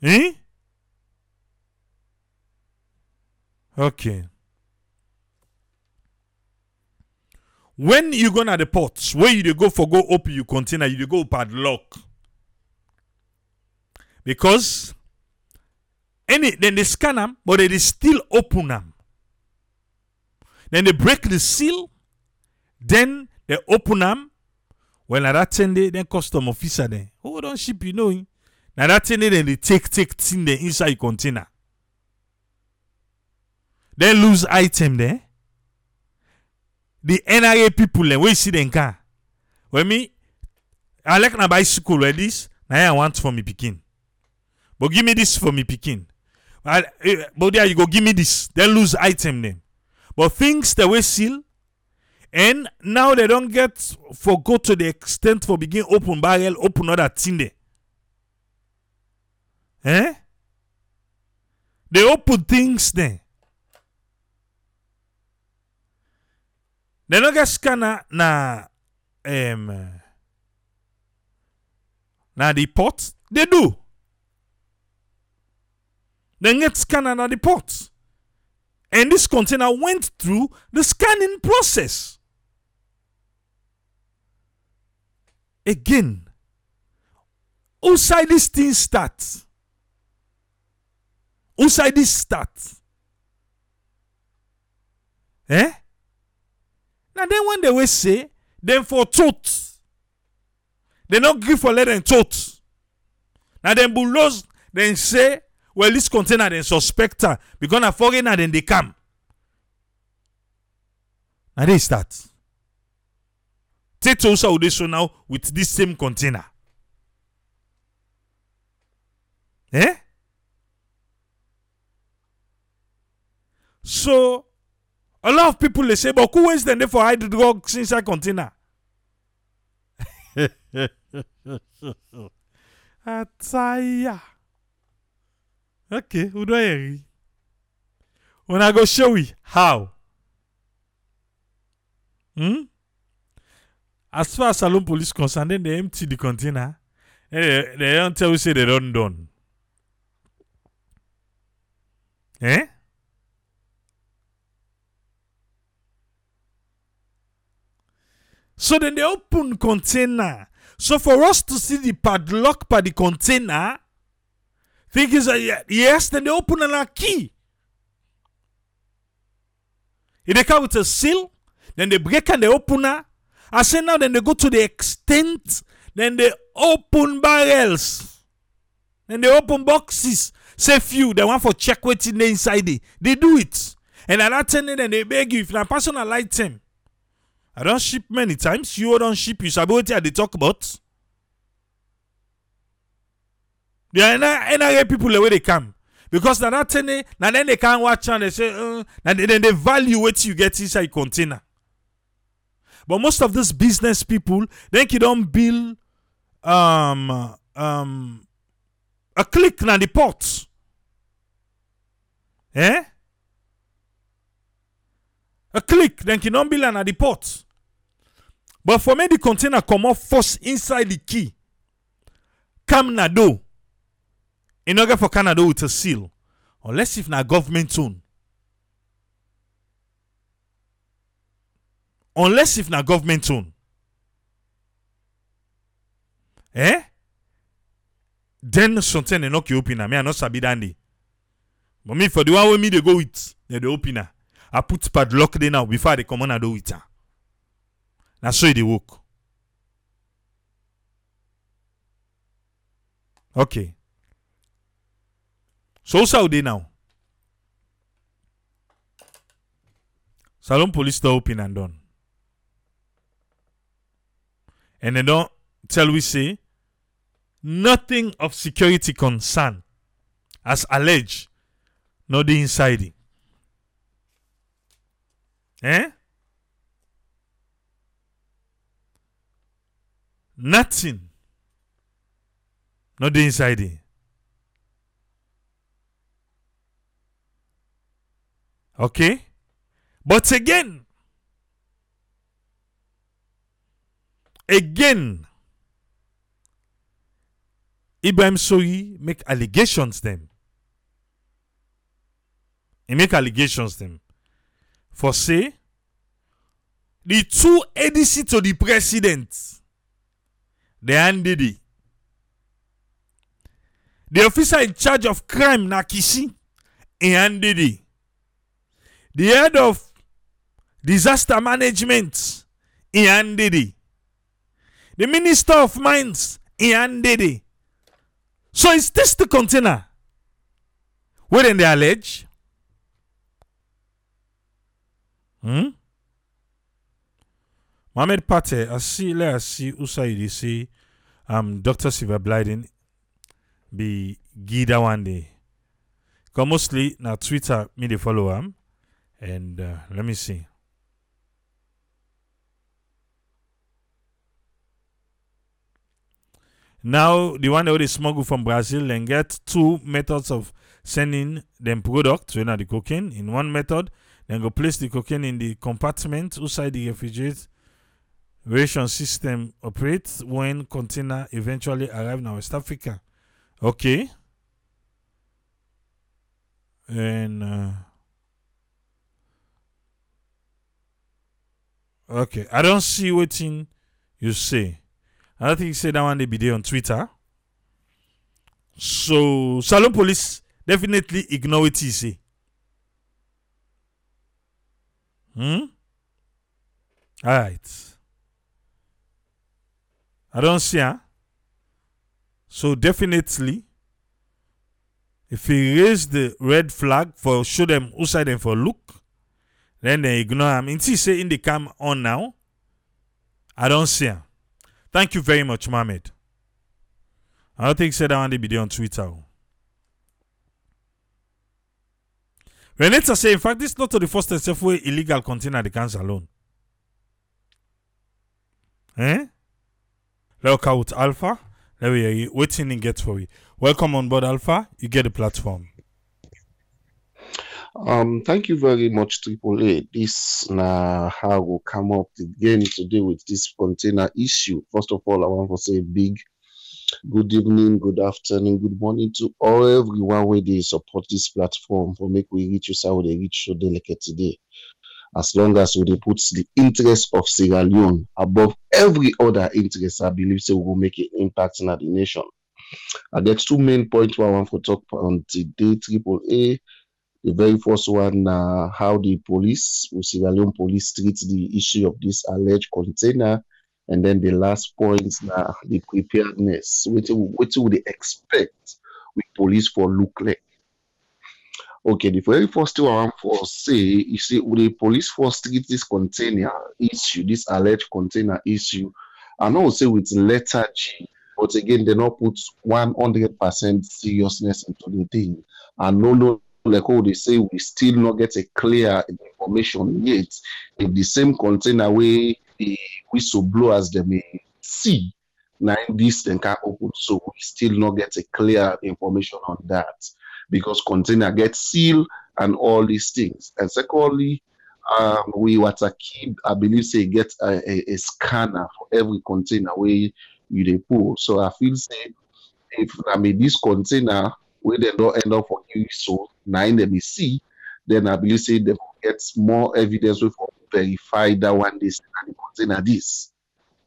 Eh? Okay. When you go na the ports, where you dey go for go open your container, you dey go padlock. Because any then they scan them, but they still open am. Then they break the seal, then they open them. Well, na that ten day, then custom officer then. Hold oh, don't ship, you know. Na that thing then they take take thing there inside container. Then lose item there. The NRA people then where you see them car. When me I like na bicycle like this, na I want for me picking. But give me this for me picking. But, eh, but there you go, give me this. Then lose item then. But things they we seal, and now they don't get for go to the extent for begin open barrel, open other thing there. Eh? They open things there. They don't get scanner na um na the port. They do. They get scanned na the port. And this container went through the scanning process. Again, outside this thing starts. Outside this start. Eh? Now then when they will say, then for totes. They not give for let them totes. Now then bulldoze, then say, well, this container then suspect her because na foreigner then they come. Now they start. Take also they now with this same container. Eh? So a lot of people they say, but who is then there for hide drugs inside container? Ataya. Okay, who do I hear? I go show you how. Hmm? As far as Salon police concerned, then they empty the container. They, they don't tell you say they don't done. Eh? So then they open container. So for us to see the padlock by the container, think is that yes, then they open a key. If they come with a seal, then they break and they open. I say now then they go to the extent, then they open barrels. Then they open boxes. Say few, they want for check what's in the inside it. They do it. And at that time, then they beg you if na personal item. I don't ship many times. You don't ship. You sabi I dey talk about. The NRA people the way they come. Because they're not telling, na then they can't watch and they say, uh, and then they value what you get inside container. But most of these business people, then you don't build um um a click na the pot. Eh? A click, then you don't build na the pot. But for me, the container come off first inside the key. Come na do. In order for Canada with a seal. Unless if na government own. Unless if na government own. Eh? Then something they knock open. Me I not sabi dandy. But me for the one way me they go with, they the opener. I put padlock there now before they come on and do it. Na so e dey work. Okay. So how dey now? Salone police door open and done. And they don't tell we say nothing of security concern as alleged not the inside. Eh? Nothing. Not the inside. Okay? But again, again, Ibrahim Soyi make allegations them. He make allegations them. For say, the two ADC to the president, they handed. The officer in charge of crime, Nakisi, he handed. The head of disaster management, he handed it. The minister of mines, he handed it. So is this the container? Wherein they allege? Hmm? Mohamed Pate, I see, let us see, Usaid, you say, um, Dr. Sylvia Blyden be Gida one day. Because mostly now Twitter, me they follow him. And uh, let me see. Now, the one that they smuggle from Brazil and get two methods of sending them product, you know, the cocaine. In one method, then go place the cocaine in the compartment outside the refrigeration system operates when container eventually arrive in West Africa. Okay. And uh, okay, I don't see what you say. I don't think you say that one they be there on Twitter. So Salone Police definitely ignore what he say. Hmm? Alright. I don't see huh? So definitely if he raise the red flag for show them outside them for look, then they ignore him. Until say in the cam on now, I don't see him. Thank you very much, Mohammed. I don't think said that one they be there on Twitter. Renata say, in fact, this is not the first and safe way illegal container the cancer alone. Eh? Let's out Alpha. Me hear you. Waiting and get for you. Welcome on board, Alpha. You get the platform. Um, thank you very much, Triple A. This na how we come up again today with this container issue. First of all, I want to say big good evening, good afternoon, good morning to all everyone where they support this platform for make we reach you how they reach show delicate today. As long as we put the interest of Sierra Leone above every other interest, I believe so we will make an impact in the nation. I get two main points I want to talk on today, Triple A. The very first one, uh, how the police, Sierra Leone police, treat the issue of this alleged container, and then the last point, uh, the preparedness. What what would they expect with police for look like? Okay, the very first thing I want to say, you see, the police first treat this container issue, this alleged container issue, I know say with letter G, But again, they not put 100% seriousness into the thing. And no, no, like how they say, we still not get a clear information yet. If the same container way the whistleblowers they may see, now this then can open, so we still not get a clear information on that because container gets sealed and all these things. And secondly, um, we want to keep, I believe, say get a, a, a scanner for every container where you they pull. So I feel say if I mean this container where they don't end up for you so now in the see, then I believe say they get more evidence with verify that one this and the container this.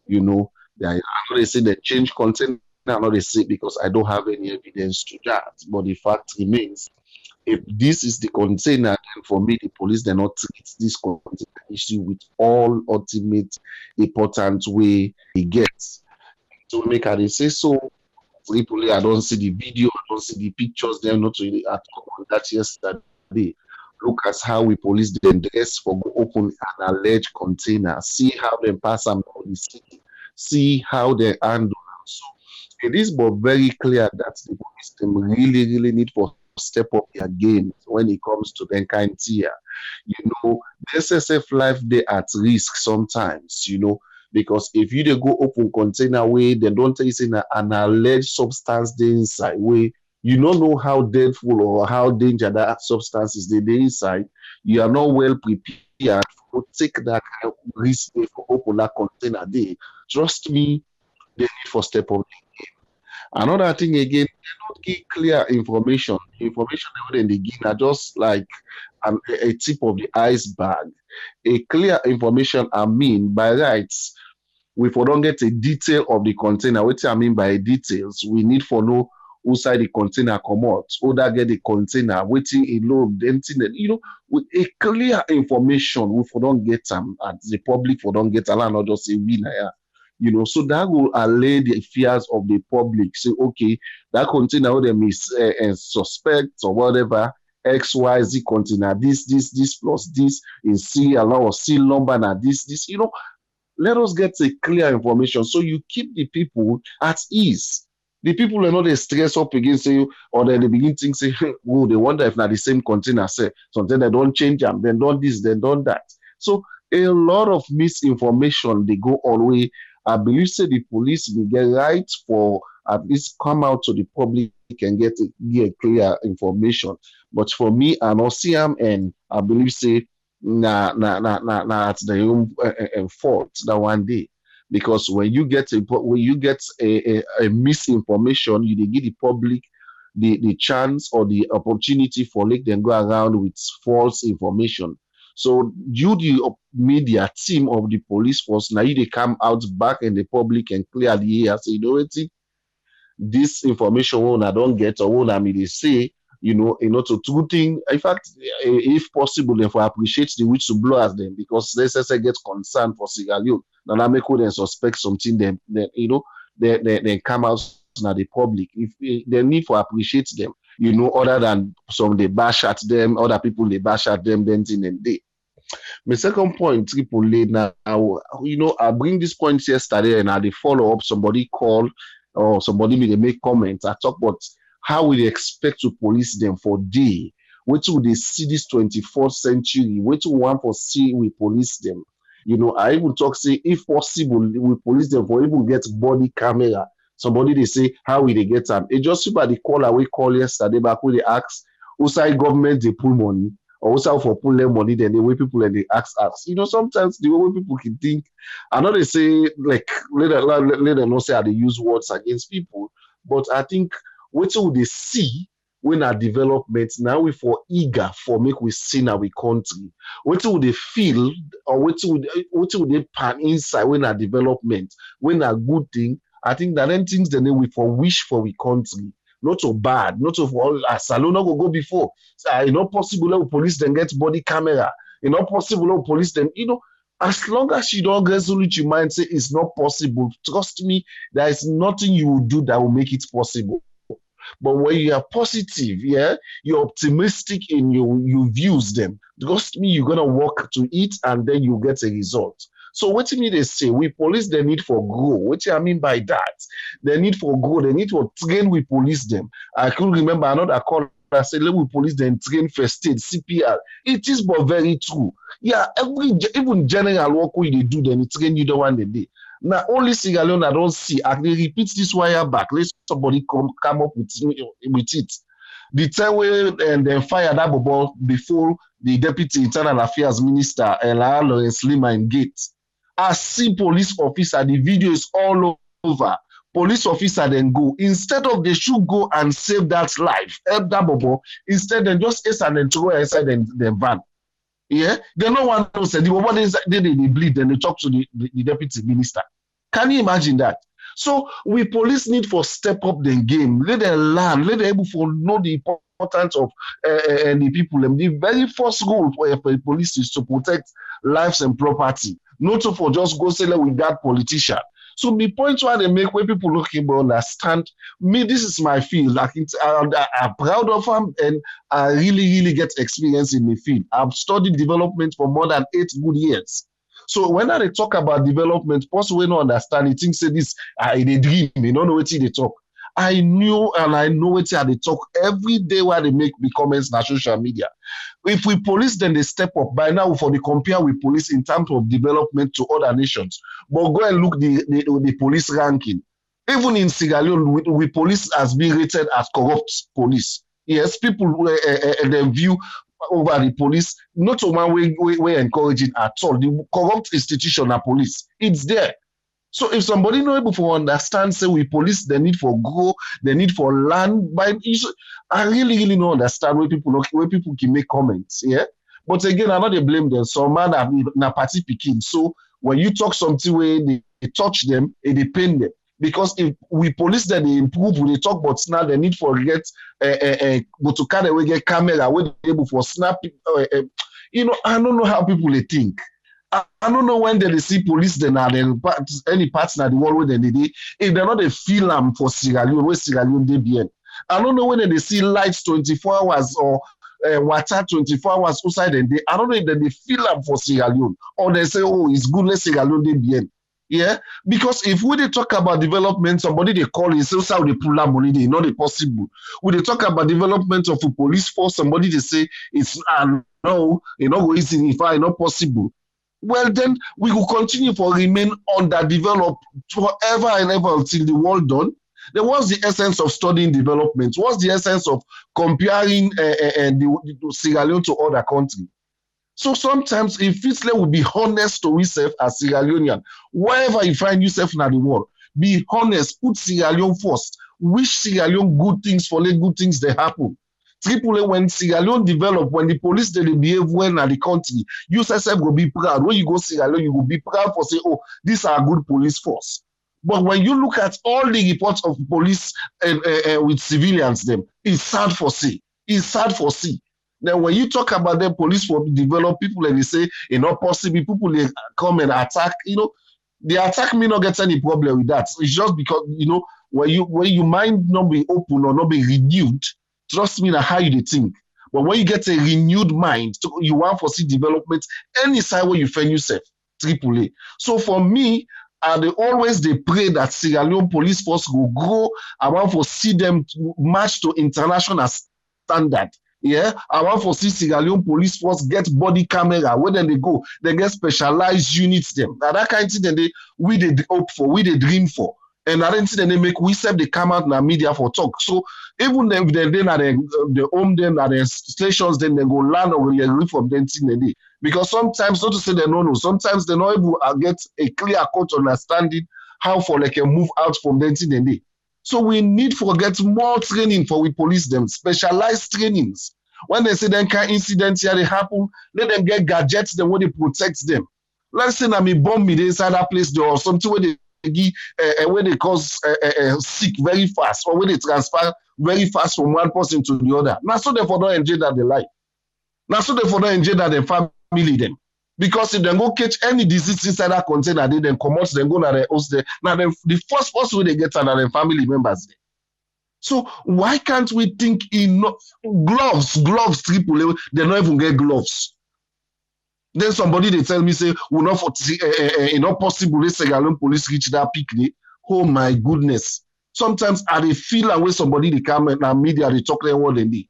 You know, they, I know they say they change container, I know they say because I don't have any evidence to that, but the fact remains if this is the container, then for me, the police they not treat this container issue with all ultimate important way it gets. To make her say so, Triple A, I don't see the video, I don't see the pictures, they're not really at all on that yesterday. Look at how we police the dress for open an alleged container. See how they pass them on the city. See how they handle. So it is but very clear that the police them really, really need for step up their game when it comes to that kind. You know, the SSF life they at risk sometimes, you know, because if you go open container way, they don't tell you in an alleged substance they inside way, you don't know how deadful or how dangerous that substance is inside. You are not well prepared to take that kind of risk for open that container day. Trust me, they need for step up Another thing again, they don't give clear information. Information they wouldn't give are just like an, a tip of the iceberg. A clear information I mean by rights, we for don't get a detail of the container. What I mean by details, we need for know outside the container come out, or that get the container, waiting in load, empty you know, with a clear information, we for don't get them um, at the public for don't get them, not just say we you know so that will allay the fears of the public say okay that container them is uh, uh, suspect or whatever xyz container this this this plus this in allow or c number now this this you know. Let us get a clear information. So you keep the people at ease. The people are not they stress up against you or then they begin to say oh they wonder if not the same container say something they don't change them then don't this then don't that. So a lot of misinformation they go all way. I believe say the police will get right for at least come out to the public and get get clear information. But for me, I not see and I believe say na na na na na at the own uh, uh, fault that one day. Because when you get a when you get a, a, a misinformation, you give the public the, the chance or the opportunity for let them go around with false information. So you, the media team of the police force, now they come out back in the public and clearly hear, say, you know what, this information when I don't get or when I they say, you know, you know, to two thing. In fact, eh, if possible, if I appreciate the whistleblowers them because they say get concerned for Sierra Leone, then I make them suspect something, then, then you know, they, they, come out now the public. If eh, they need to appreciate them, you know, other than some they bash at them, other people they bash at them, then in and day. My second point, Triple A, now, you know, I bring this point yesterday and I they follow up. Somebody call or somebody may make comments. I talk about how we expect to police them for day. Wait till they see this 24th century. Wait till one for see we police them. You know, I even talk say if possible, we police them for even get body camera. Somebody they say how will they get them? It just about the call we call yesterday back when they ask, outside government they pull money also for pulling money than the way people and they ask us. You know, sometimes the way people can think, I know they say like later later not say how they use words against people, but I think what will they see when our development now we for eager for make we see our country. What will they feel or what will what will they pan inside when our development, when a good thing. I think that then things that we for wish for we country not so bad, not so for uh, salone not go go before. Uh, you know, possible let police then get body camera. You know, possible let police then, you know, as long as you don't resolute your mind, say it's not possible. Trust me, there is nothing you will do that will make it possible. But when you are positive, yeah, you're optimistic in your you views them. Trust me, you're gonna work to it and then you get a result. So what me they say? We police the need for grow. What I mean by that? The need for grow. The need to train. We police them. I could remember another call. I said, let we police them train first aid, CPR. It is but very true. Yeah, every even general work we they do, then it train you the one they day. Now only Sierra I don't see. I they repeat this wire back. Let somebody come come up with with it. The time we and then fire that bubble before the deputy internal affairs minister um, Ella Lawrence Lima in gate. I see police officer, the video is all over. Police officer then go. Instead of they should go and save that life, help that bubble. Instead, they just ace and then throw inside the, the van. Yeah, they no one knows the inside, they, they, they bleed, then they talk to the, the, the deputy minister. Can you imagine that? So we police need for step up the game. Let them learn. Let them able for know the importance of uh, the people. And the very first goal for, for police is to protect lives and property, not for just go sell with that politician. So the point why they make where people looking but understand me, this is my field. Like it's, I, am proud of them and I really, really get experience in the field. I've studied development for more than eight good years. So when I talk about development, person will not understand. He thinks say this in a dream. You don't know what they talk. I knew and I know what they talk every day while they make the comments on social media. If we police, then they step up. By now, for the compare with police in terms of development to other nations. But go and look the, the, the police ranking. Even in Sierra Leone, we, we police has been rated as corrupt police. Yes, people uh, uh, uh, view over the police, not one way, way encouraging at all. The corrupt institution of police, it's there. So if somebody not able to understand, say we police the need for grow, the need for land, by I really, really don't understand where people where people can make comments. Yeah. But again, I know they blame them. Some man have na party picking. So when you talk something where they, touch them, it they pain them because if we police them, they improve. When they talk about now they need for get uh, uh, uh, go to kind we get camera, we able for snap. Uh, uh, you know, I don't know how people they think. I, don't know when they see police then are then any partner in the world where they did if they're not a film for Sierra Leone, where Sierra Leone they be in. I don't know when they see lights 24 hours or uh, water 24 hours outside and they I don't know if they feel them for Sierra Leone or they say, oh, it's good, let Sierra Leone they be in. yeah, because if we they talk about development, somebody they call it, say how they pull that money, they not possible. When they talk about development of a police force, somebody they say it's uh, no, you know, it's if I not possible. Well, then we will continue for remain underdeveloped forever and ever until the world done. Then what's the essence of studying development? What's the essence of comparing uh, uh, the, the Sierra Leone to other countries? So sometimes if like we be honest to yourself as Sierra Leonean. Wherever you find yourself in the world, be honest, put Sierra Leone first. Wish Sierra Leone good things for let good things they happen. Triple A, when Sierra Leone develop, when the police they behave well in the country, you yourself will be proud. When you go Sierra Leone, you will be proud for say, oh, these are good police force. But when you look at all the reports of police uh, uh, uh, with civilians, them, it's sad for see. It's sad for see. Then when you talk about the police will develop people and they say, you know, possible, people they come and attack, you know, the attack may not get any problem with that. It's just because, you know, when you when you mind not be open or not be renewed, trust me that how you think. But when you get a renewed mind, you want to see development any side where you find yourself, triple A. So for me, and they always they pray that Sierra Leone police force will grow. I want to see them match to international standard. Yeah, I want for see Sierra Leone police force get body camera. Where they go, they get specialized units. Them that kind of thing. They we they hope for, we they dream for, and I think then they make we self they come out in the media for talk. So even if they then at the, the home them at the stations, then they go land or they live from them thing they because sometimes not to say they don't sometimes they not able to uh, get a clear cut understanding how for like a move out from them thing they so we need to get more training for we police them, specialized trainings. When they say then can incidents here they happen, let them get gadgets then when they protect them. Let's say I me bomb me inside that place there or something where they give uh, uh, where they cause uh, uh, sick very fast or where they transfer very fast from one person to the other. Now so therefore don't enjoy that they like. Now so therefore don't enjoy that they family them. Because if they go catch any disease inside that container, they then come out, then go to the house there. Now, the, the first person they get are their family members there. So why can't we think in gloves, gloves, triple? They don't even get gloves. Then somebody they tell me say we not for uh, uh, uh, not possible. They Sierra Leone police reach that picnic. Oh my goodness! Sometimes I dey feel and when somebody they come and media they talk them what they.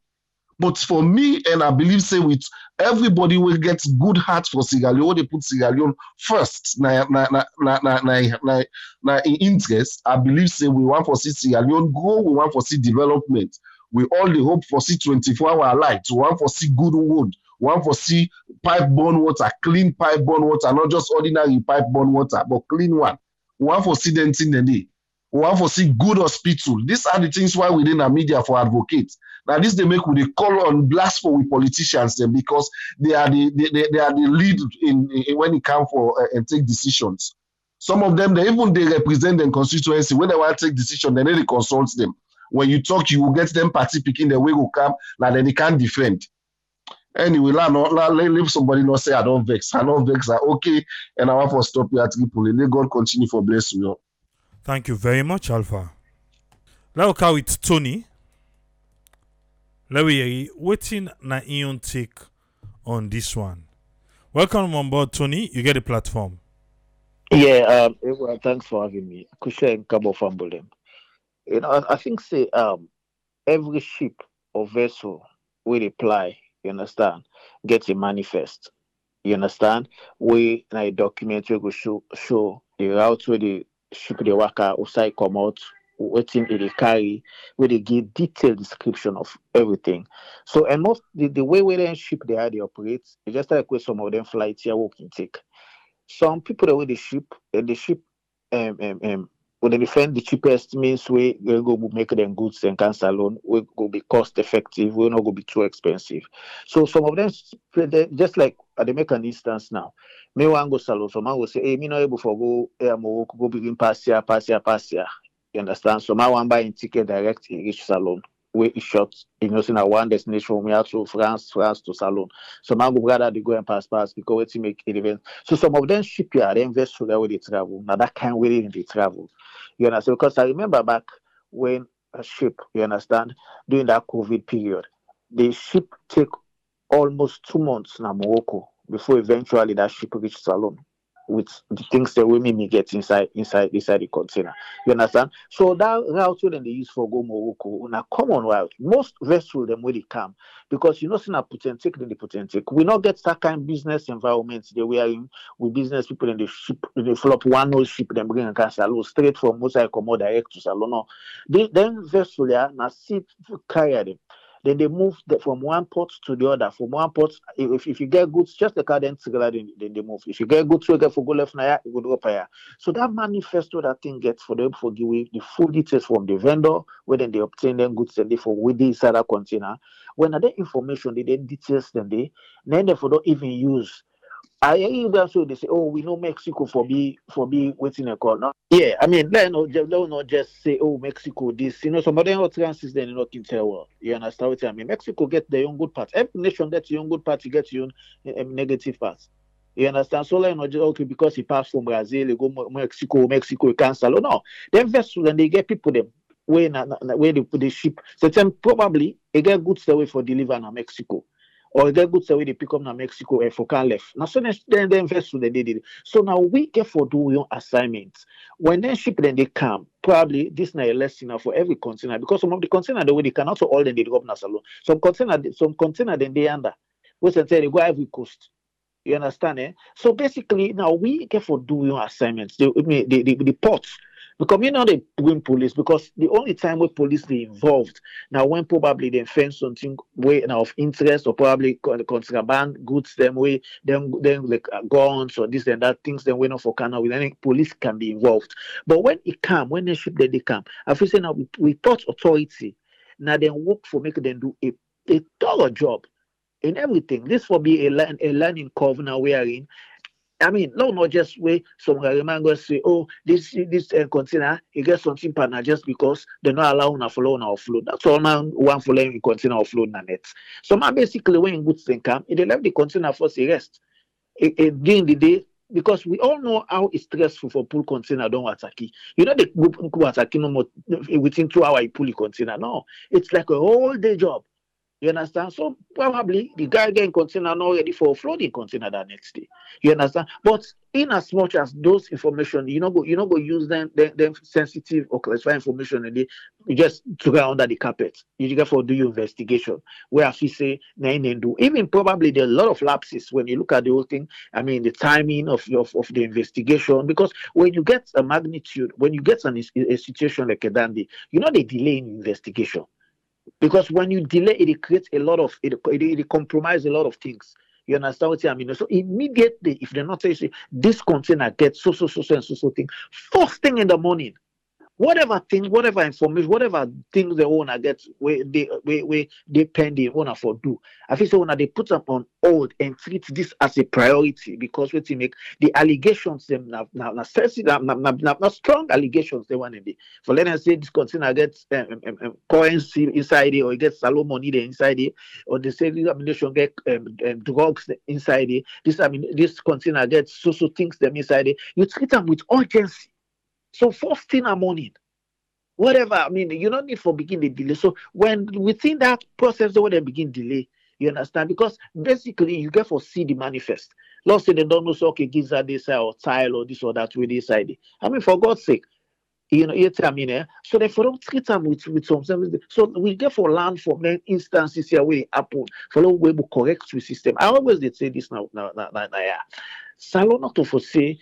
But for me, and I believe say with everybody will get good heart for Sierra Leone, they put Sierra Leone first. Na na na na na na, na, na in interest. I believe say we want for see Sierra Leone grow, we want for see development. We all the hope for see 24 hour light, we want for see good wood, we want for see pipe borne water, clean pipe borne water, not just ordinary pipe borne water, but clean one. We want for see in the day. We want for see good hospital. These are the things why within the media for advocates. Now this they make with they call on blast for with politicians them because they are the they, they, they are the lead in, in when it comes for uh, and take decisions. Some of them they even they represent their constituency when they want to take decision, then they consult them. When you talk, you will get them party picking the way will come, now then they can't defend. Anyway, la no la leave somebody not say I don't vex. I don't vex are okay, and I want to stop you at Triple A. Let God continue for bless you. Thank you very much, Alpha. Let's go with Tony. Let me hear waiting na Ion take on this one. Welcome on board, Tony. You get the platform. Yeah, um, everyone, thanks for having me. Kusha and Cabo Fambolem. You know, I, I think say um every ship or vessel will apply, you understand, get a manifest. You understand? We na a documentary go show show the route where the ship they work out, outside come out, waiting it they carry, where they give detailed description of everything. So and most the, the way where they ship they are they operate, it's just like where some of them flights here walking take. Some people that with the ship and the ship um, um, um when they find the cheapest means we we go make them goods and cancel loan, we go be cost effective, we not go be too expensive. So some of them just like uh, they make an instance now. Me want go salone, so man will say, hey, me not able for go air mo go begin pass here, pass here, pass here. You understand? So my one buying ticket direct in reach salone. We short, you know, saying one destination from here to France, France to Salone. So my go rather they go and pass pass because we make it event. So some of them shipyard they invest so that way they travel. Now that kind way they travel. You understand? Because I remember back when a ship, you understand, during that COVID period, the ship take almost two months in Morocco before eventually that ship reached Salone with the things that women may get inside inside inside the container. You understand? So that route when they use for go Morocco, on a common route, most vessels them where they come because you know see na Putentic then the Putentic. We not get that kind of business environment they we are in with business people in the ship they flop one old ship then bring and Salone straight from Mosai come direct to Salone. No. They, then vessel yeah, na see carry them. Then they move the, from one port to the other. From one port, if, if you get goods, just the car then then, they move. If you get goods, you get for go left now, you go up here. So that manifesto that thing gets for them for give the full details from the vendor, where then they obtain them goods and they for with the inside container. When that information, they then details then they then they for don't even use I hear them so they say, "Oh, we know Mexico for be for be waiting a call." No, yeah, I mean, let not let not just say, "Oh, Mexico this." You know, some of them utterances then not in tell well. You understand what I mean? Mexico get their own good part. Every nation gets your own good part. You get your own um, negative parts. You understand? So like not just okay because he passed from Brazil, he go Mexico, Mexico, he cancel. Oh, no, then vessel and they get people them where where they put the ship. So then probably they get goods away for deliver na Mexico or they get goods away they pick up na Mexico and for can left. Now so then they invest they did. So now we get for doing assignments. When they ship then they come, probably this now a lesson for every container because some of the container the way they can also all then they up na salone. Some container some container then they under. Which say they go every coast. You understand? Eh? So basically, now we get for doing assignments. The, the, the, the ports because you know they win police because the only time where police they involved now when probably they find something way now of interest or probably contraband goods them way then then like uh, guns or this and that things then we not for Canada with any police can be involved. But when it come, when they ship then they come, I feel say now we, we authority now then work for make them do a, a thorough job in everything. This will be a, learn, a learning curve now we are in. I mean, no, not just where some man go say, oh, this this uh, container, you get something partner just because they're not allowing a flow now flow. That's all man one following container or flow na net. So man basically when goods then come, they left the container for the rest. During the day, because we all know how it's stressful for pull container don't attack You know the go attack no more within two hours you pull the container. No, it's like a whole day job. You understand? So probably the guy getting container not ready for flooding container that next day. You understand? But in as much as those information, you know, go you know go use them, them, them sensitive or classified information and they you just to it under the carpet. You just for do your investigation. Where if you say nine and do even probably there are a lot of lapses when you look at the whole thing. I mean the timing of of, of the investigation because when you get a magnitude, when you get an, a situation like a dandy, you know they delay in investigation because when you delay it, creates a lot of it, it, it compromise a lot of things. You understand what I mean? So immediately, if they're not saying this container gets so so so so and so so thing, first thing in the morning, whatever thing, whatever information, whatever thing the owner gets, where they where they pen the owner for do. I feel so owner they put up on hold and treat this as a priority because what you make the allegations them now now now, strong allegations they want to be. For let us say this container gets um, um, um, currency inside it or it gets salon money inside it, or they say this ammunition get um, um, drugs inside it. This I mean this container gets so so things them inside it. You treat them with urgency so first thing in the morning, whatever, I mean, you don't need for begin the delay. So when within that process, when they begin delay, you understand? Because basically you get for see the manifest. Let's say they don't know, so okay, giza this side or tile or this or that with this side. I mean, for God's sake, you know, you tell me, eh? so therefore don't treat them with, with some service. So we get for learn from the instances here where it happen, follow way to correct the system. I always did say this now, now, now, now, now yeah. Salone not to foresee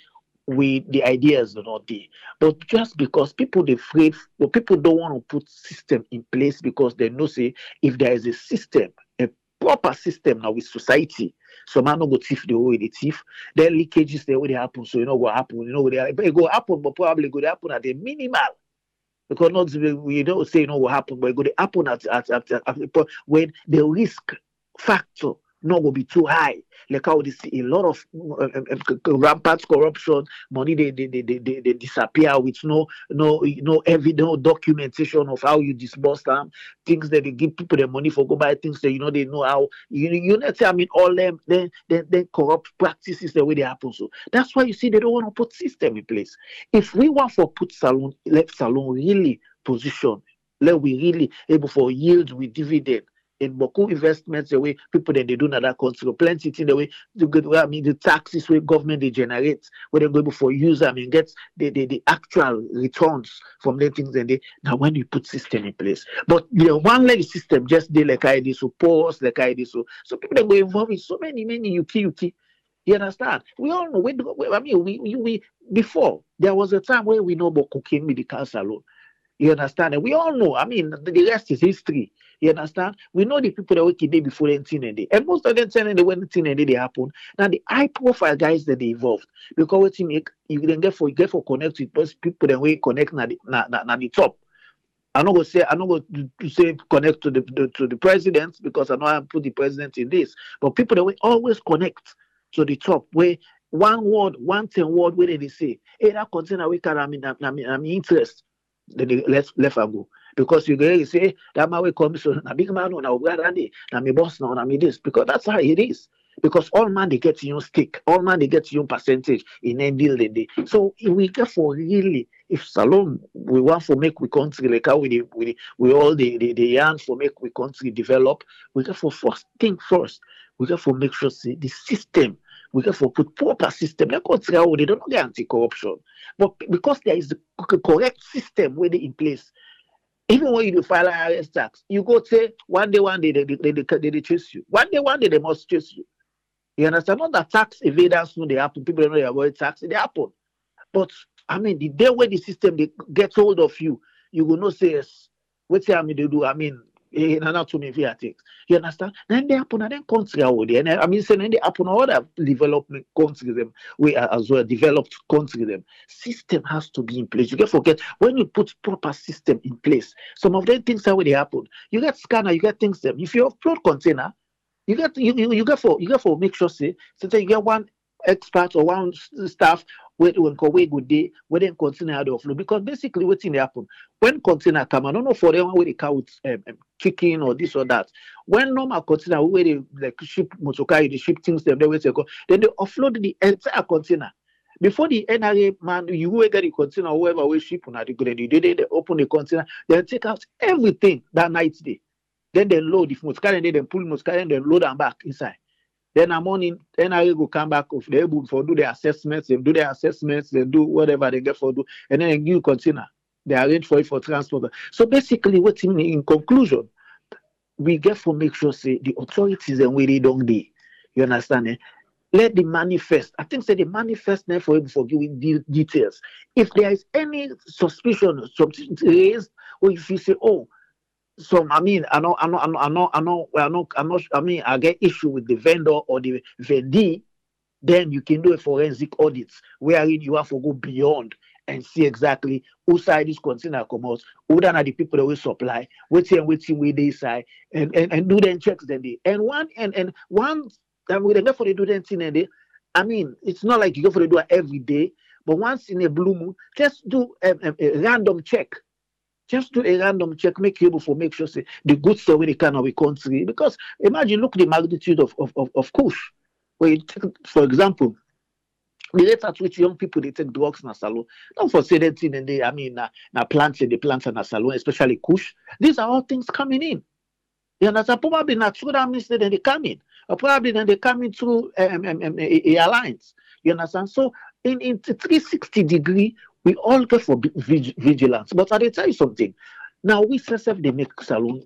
we the ideas are not there. But just because people they afraid, but people don't want to put system in place because they know say if there is a system, a proper system now with society, so man no go thief the way thief, then leakages they already happen. So you know what happen, you know what they go happen, but probably go happen at the minimal. Because not we don't say you know what happen, but it go happen at at, at, at, at when the risk factor not will be too high. Like how they see a lot of uh, uh, rampant corruption, money they, they, they, they, they disappear with no no no evidence, no documentation of how you disburse them. Things that they give people the money for go buy things that you know they know how you you know I mean all them then then then corrupt practices the way they happen. So that's why you see they don't want to put system in place. If we want for put salone let salone really position, let we really able for yield with dividend in Boku investments the way people that they do in other countries, plenty in the way to get I mean the taxes where government they generate, where they go before use, I mean gets the, the, the actual returns from the things and they now when you put system in place. But the one leg system just they like I did so pause like I did so so people that go involved in so many, many yuki yuki. You understand? We all know. We, I mean, we, we, before there was a time where we know about cooking medical salone. You understand? And we all know. I mean, the rest is history. You understand? We know the people that were day before anything and day. And most of them saying they when anything and they happen. Now the high profile guys that they involved. Because what you make you then get for you get for connect with people that we connect na the the top. I'm not gonna say I'm not to say connect to the, the, to the president because I know I put the president in this, but people that we always connect to the top where one word, one ten word where they say, hey, that container we can I mean I mean I mean interest. Left and go because you go say that my way comes so na big man oh, na obrande na me boss na na me this. Because that's how it is. Because all man they get your stake all man they get your percentage in any deal they day so if we get for really if salone we want for make we country like how we we we all the the, the yarn for make we country develop we get for first thing first. We get for make sure say the system we for put proper system like country how oh, they don't guarantee corruption but because there is the correct system where in place even when you file IRS tax, you go say one day, one day they, they, they, they, they chase you. One day, one day they must chase you. You understand? Not that tax evaders know they happen. People don't know they avoid tax. They happen. But I mean, the day when the system they get hold of you, you will not say yes. What say I mean they do? I mean, in anatomy things. You understand? Then they happen and then country there. And I mean saying then they happen other development countries them we as well developed country them. System has to be in place. You can forget when you put proper system in place, some of them things are they happen. You get scanner, you get things them. If you upload container, you get you, you, you get for you get for make sure say so you get one expert or one staff when wey go dey wey dem container dey offload because basically wetin dey happen? When container come i no know for them wey dey carry with um, um, chicken or this or that. When normal container wey dey like ship motor carry dey ship things dey wey dey go. Then dey offload the entire container. Before the NRA man, you will get the container, whoever we ship on the good, they, they, they open the container, then take out everything that night day. Then they load if carry then pull must carry then load them back inside. Then I'm a morning, NRA go come back if they able for do their assessments, they do their assessments, they do whatever they get for do, and then give container. They arrange for it for transport. So basically, what in, in conclusion, we get for make sure say the authorities and we don't they. You understand? Eh? Let the manifest. I think say the manifest now for him for giving de- details. If there is any suspicion, something raised, or if you say, oh, some I mean, I know, I know, I know, I know, I know, I know, I know, I mean, I get issue with the vendor or the vendee, then you can do a forensic audit wherein you have to go beyond and see exactly who side this container come out, who are the people that will supply, which and where they side, and, and, and do them checks then they and one and and one and we go for the do them thing and they I mean it's not like you go for the do every day, but once in a blue moon, just do a, a, a random check. Just do a random check, make able for make sure say the goods store where they can our country. Because imagine look the magnitude of of, of, of Kush. Where take, for example, the rate at which young people they take drugs in a salone. Don't for that thing and they, I mean, na, na plants in the plants in a salone, especially kush. These are all things coming in. You understand? Probably not through that means that they come in. Or probably then they come in through um, um, um, airlines. You understand? So in, in 360 degree, we all get for vig- vigilance. But I tell you something. Now we self they make salone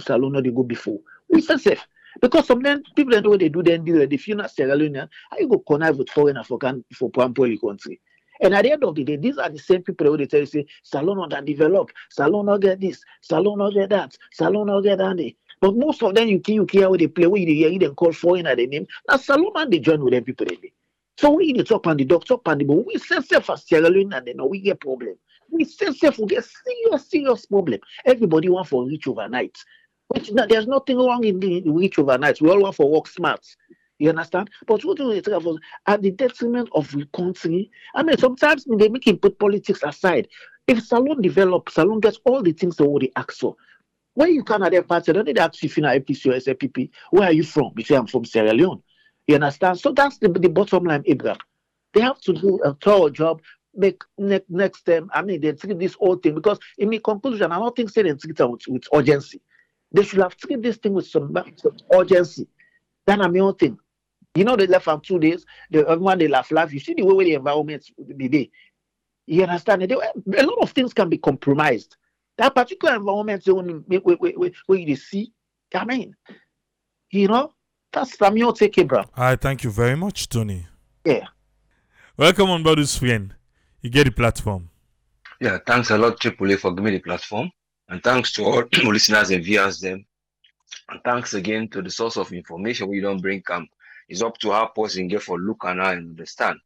salone or they go before. We self because some then people don't know what they do then if you're not Sierra Leonean, how you go connive with foreign African for Pampoli country? And at the end of the day, these are the same people who they tell you say, Salone not develop, Salone not get this, Salone not get that, Salone not get that. But most of them you can you care how they play, where you hear them call foreigner the name. Now Salone and they join with them people. They. So we need to talk on the dog, talk on we say self as Sierra Leone and then we get problem. We say self we get serious, serious problem. Everybody want for reach overnight. Which there's nothing wrong in the reach overnight. We all want for work smart. You understand? But what do they travel at the detriment of the country? I mean, sometimes they make him put politics aside. If Salone develops, Salone gets all the things they already ask for. When you come at their party, don't they ask if you're APC or SLPP? Where are you from? You say, I'm from Sierra Leone. You understand? So that's the, the bottom line, Abraham. They have to do a thorough job. Make next next time. I mean, they treat this whole thing because in my conclusion, I don't think say they treat it with, with urgency. They should have treated this thing with some, some urgency. That's my own thing. You know, they left for two days. The everyone they laugh, laugh. You see the way, the environment the day. You understand? They, a lot of things can be compromised. That particular environment zone where, where, where, where you see, I mean, you know, that's from your take, bro. I thank you very much, Tony. Yeah. Welcome on board, friend. You get the platform. Yeah, thanks a lot, Triple A, for giving me the platform. And thanks to all listeners and viewers them. And thanks again to the source of information we don't bring come. It's up to our person get for look and I understand.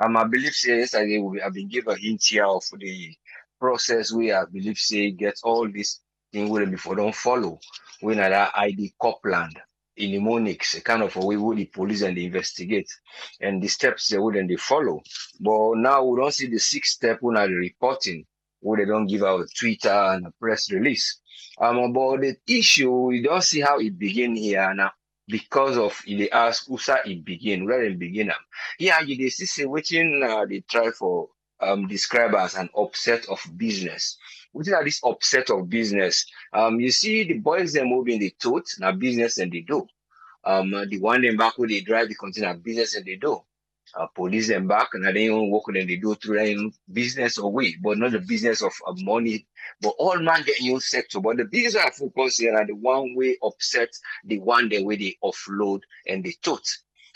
Um, I believe say yesterday we have been given a hint here of the process we I believe say get all this thing will before don't follow. We know that ID Copland in mnemonics, a kind of a way with the police and they investigate and the steps they wouldn't they follow. But now we don't see the six step when are reporting where they don't give out a Twitter and a press release. Um, about the issue, we don't see how it begin here now because of they ask Usa it begin, where it begin. Um, yeah, you see say waiting uh, they try for um describe as an upset of business. What is this upset of business? Um, you see the boys they're moving the tote, now business and they do. Um, the one them back where they drive the container business and they do uh, police them back and then even work and they do through their business away, but not the business of money. But all man get new sector. But the business I focus here are the one way upset, the one the way they offload and they tote.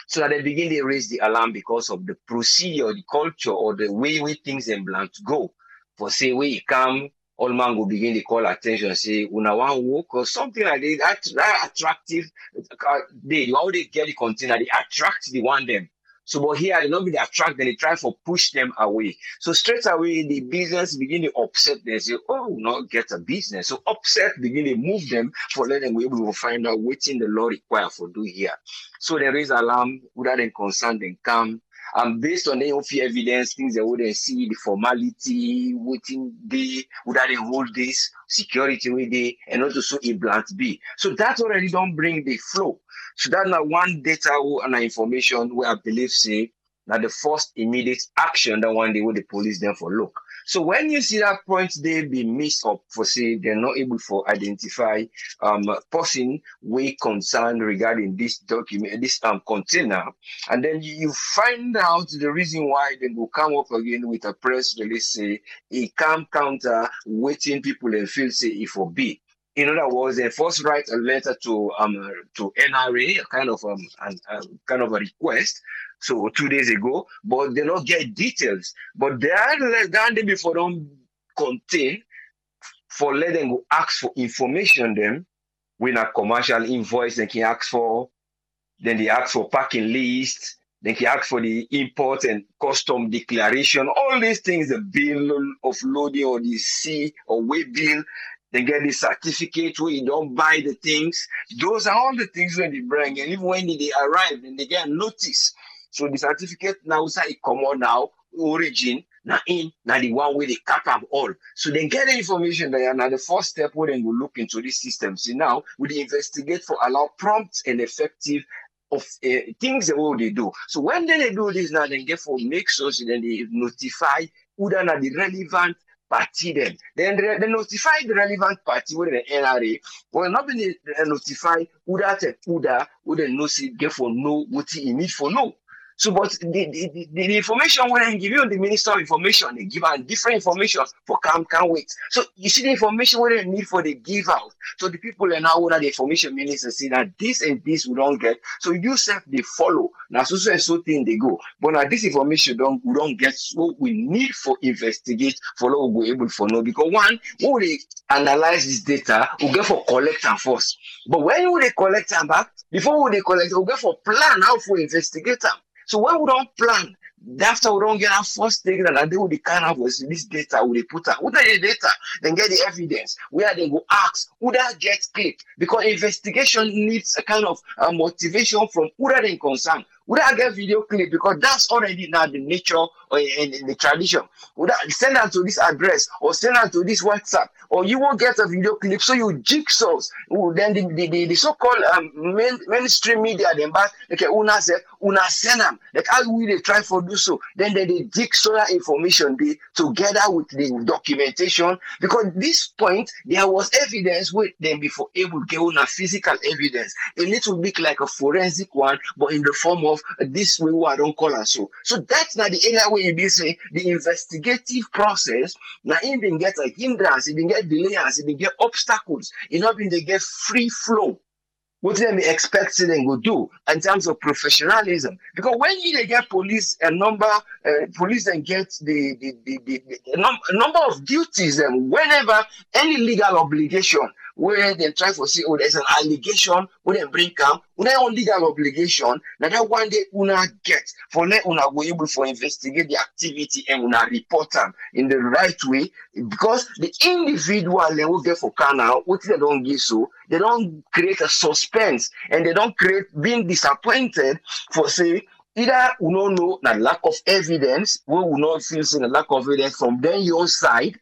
So that they begin to raise the alarm because of the procedure, the culture, or the way we things and plan to go. For say you come, all man will begin to call attention, say, una one walk or something like that. That, attractive, uh, they they get the container, they attract the one them. So, but here they don't be attract them, they try to push them away. So straight away, the business begin to upset them, say, oh, not get a business. So upset begin to move them for let them be able to find out what in the law require for do here. So there is alarm, without them concern, then come. And based on the few evidence, things they wouldn't see, the formality, waiting day, without they hold this, security with they, and also so blunt B. So that already don't bring the flow. So that's not one data and information where I believe say that the first immediate action that one day with the police then for look. So when you see that point they be missed up for say they're not able to identify um person we concerned regarding this document, this um container, and then you, you find out the reason why they will come up again with a press release say a camp counter waiting people and feel say if for be. In other words, they first write a letter to um to NRA, a kind of um an, a kind of a request. So two days ago, but they don't get details. But they are less than before don't contain for let them go ask for information them when a commercial invoice they can ask for, then they ask for packing list, they can ask for the import and custom declaration, all these things, the bill of loading or the sea or way bill, they get the certificate where you don't buy the things. Those are all the things when they bring, and even when they arrive, then they get notice. So the certificate now say come on now, origin, now in, now the one where they cap up all. So they get the information there. Now the first step where they will look into this system. See now, we investigate for allow prompt and effective of uh, things the way they do. So when they do this now, then for make sure so then they notify who then are the relevant party then. Then they, they notify the relevant party with the NRA. Well, not been notify who that who that who they know see for know what he need for know. So, but the, the, the, the information when I give you the Minister of Information, they give out different information for can can wait. So you see the information what they need for the give out. So the people are now what the information minister see that this and this we don't get. So you self they follow. Now so so and so thing they go. But now this information don't we don't get what we need for investigate for we able for know. Because one, when we analyze this data, we get for collect and force. But when we collect them back, before we collect, we get for plan how for investigate them. So when we don't plan, after we don't get our first thing that they will be kind of this data they put out. Who the data? Then get the evidence. Where they go ask who that get clicked. Because investigation needs a kind of uh, motivation from that in concern. Would I get video clip because that's already now the nature in, in the tradition. Would send her to this address or send her to this WhatsApp or you won't get a video clip so you jigsaws. Then the, the, the, the so-called um, main, mainstream media then back okay una say una send them like how will they try for do so then they, they jigsaw information they, together with the documentation because this point there was evidence with them before able to get una physical evidence a little bit like a forensic one but in the form of this I don't call us so. So that's not the area you be say the investigative process now even get a hindrance, even get delays, even get obstacles, you know, even they get free flow. What them expect them go do in terms of professionalism? Because when you they get police a number, uh, police then get the the, the, the, the num- number of duties them whenever any legal obligation where they try to say, oh, there's an allegation, when they bring come, when they legal obligation, now that one day una get for let una go able for investigate the activity and una report them in the right way because the individual they will get for canal, they don't give so, they don't create a suspense and they don't create being disappointed for say either we don't know the lack of evidence, we will not feel the lack of evidence from then your side,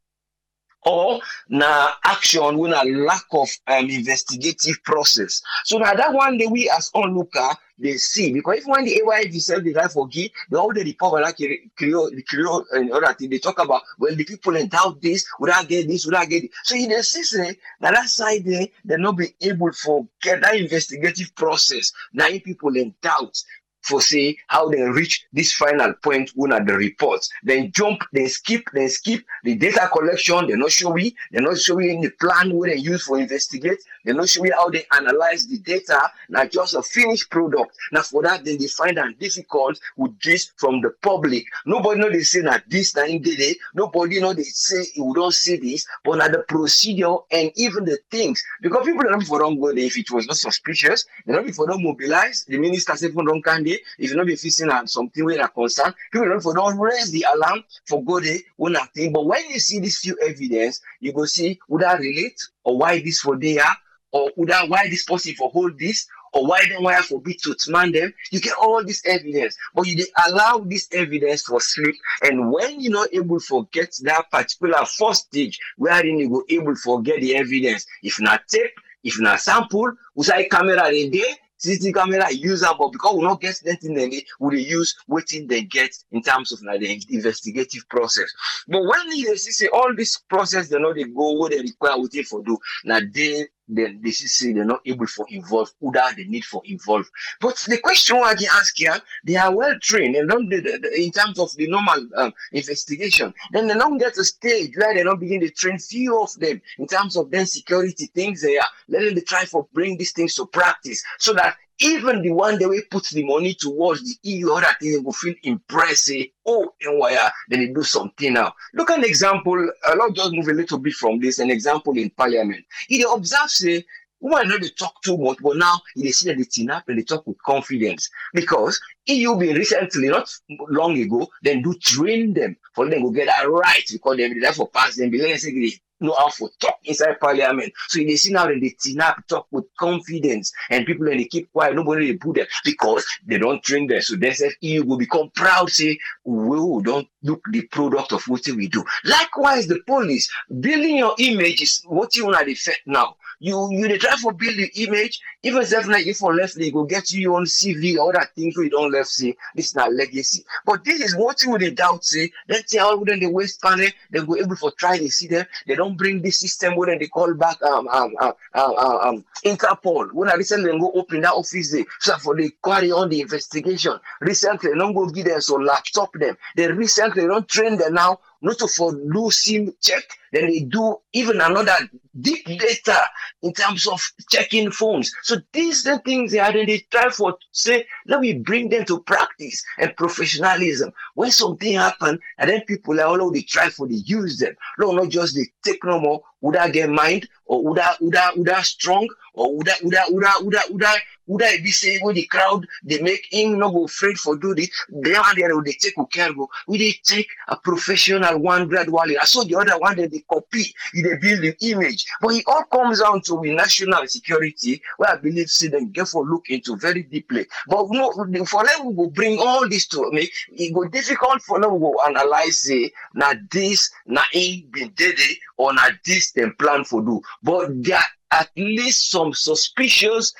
or na action when a lack of um, investigative process. So now that one day we as onlooker they see because if when the AYV said the right for give, they already report like the Creole and other thing they talk about well the people doubt this, would I get this, would I get it? So in the system, now that side there, they not be able to get that investigative process. Now people in doubt for say how they reach this final point when at the reports. Then jump, then skip, then skip the data collection. They're not showing, they're not showing the plan where they use for investigate. They're not showing how they analyze the data, not just a finished product. Now for that, then they find it difficult with this from the public. Nobody know they say that this time did it. Nobody know they say you don't see this, but now the procedure and even the things because people don't for don't if it was not suspicious. They don't for mobilize. The minister said for don't they if you not be facing on something where are concerned, people don't for don't raise the alarm for go there eh, when thing. But when you see this few evidence, you go see would that relate or why this for there or would that why this person for hold this or why then why for be to command them. You get all this evidence, but you allow this evidence for sleep. And when you're not able to get that particular first stage, wherein you go able to get the evidence, if not tape, if not sample, say camera in there, CCTV camera use am, but because we not get anything then we dey use wetin dem get in terms of na the investigative process. But when you see all this process they know they go what they require wetin for do, na they see say they're not able for involve who that they need for involve. But the question I can ask here, they are well trained and don't in terms of the normal um, investigation. Then they don't get a stage where they don't begin to train few of them in terms of then security things they are. Let them try for bring these things to practice so that even the one that we put the money towards the EU other thing will feel impressed, oh, and why then they do something now. Look at an example, uh, I'll just move a little bit from this, an example in parliament. He observes, say, woman they talk too much, but now they see that they tin up and they talk with confidence. Because EU been recently, not long ago, then do train them for them to get that right because they be there for pass them, like, say, know how to talk inside parliament. So they see now that they tin talk with confidence, and people and they keep quiet. Nobody they put them because they don't train them. So they say EU will become proud, say, we don't look the product of what we do. Likewise, the police building your image is what you want to effect now. You you they try for build the image, even if like if for left they go get you on CV, all that things we don't left see. this is not legacy. But this is what you they doubt say. Let's say all within the waste panel, they go able for try to see them. They don't bring this system when they call back um um um, um, um, um Interpol. When I recently go open that office there, so for they carry on the investigation. Recently, don't go give them so laptop them. They recently don't train them now not to for losing check, then they do even another deep data in terms of checking phones. So these the things they are then they try for say, let me bring them to practice and professionalism. When something happen, and then people are all they try for they use them. No, not just they take no more, would I get mind or would I would I would I strong or would I would I would I would I would I would I be saying when the crowd they make him not go afraid for do this, they are there they take care. We they take a professional one gradually. I saw the other one that they copy, they build image. But it all comes down to national security, where I believe get for look into very deeply. But no, for them we will bring all this to me, it go difficult for them to analyze say now this na in been dead or na this them plan for do. But there at least some suspicious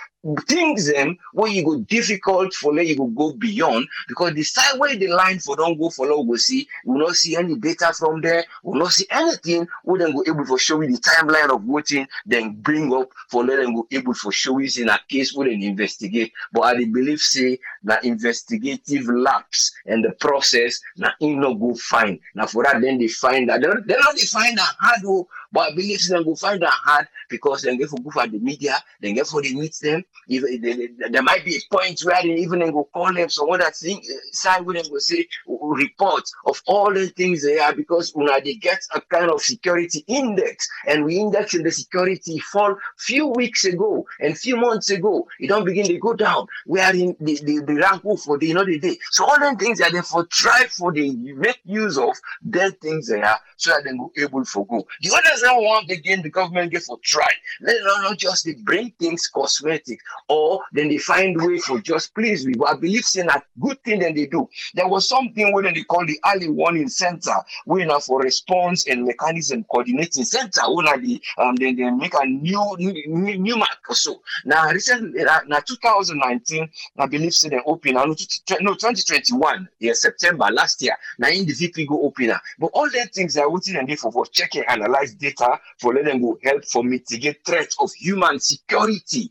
things them where you go difficult for let you go go beyond because the side where the line for don't go for we go see we not see any data from there we not see anything we then go able for show you the timeline of voting then bring up for let them go able for show you in a case we then investigate. But I believe say that investigative lapse and the process na in no go find. Now for that then they find that. They don't they find that hard oh, but I believe dem go find that hard because then get for go for the media then get for the meet them even eh, there, there might be a point where they even then go call them. Some other thing eh, side with them go say oh, oh, report of all the things they are because know they get a kind of security index and we index in the security fall few weeks ago and few months ago it don't begin to go down. We are in the, the, the rank for the another day. So all the things that they for try for the make use of their things they are so that they go able for go the others now want again the government get for try let them not just they bring things cosmetic or then they find way for just please. But I believe saying a good thing that they do. There was something where they call the early warning center, where now for response and mechanism coordinating center, where the um then they make a new new, new mark or so. Now recently now 2019, I believe say they open no 2021, yeah, September last year. Now in the VP go open But all the things are waiting and for, for checking, analyze data for let them go help for mitigate threats of human security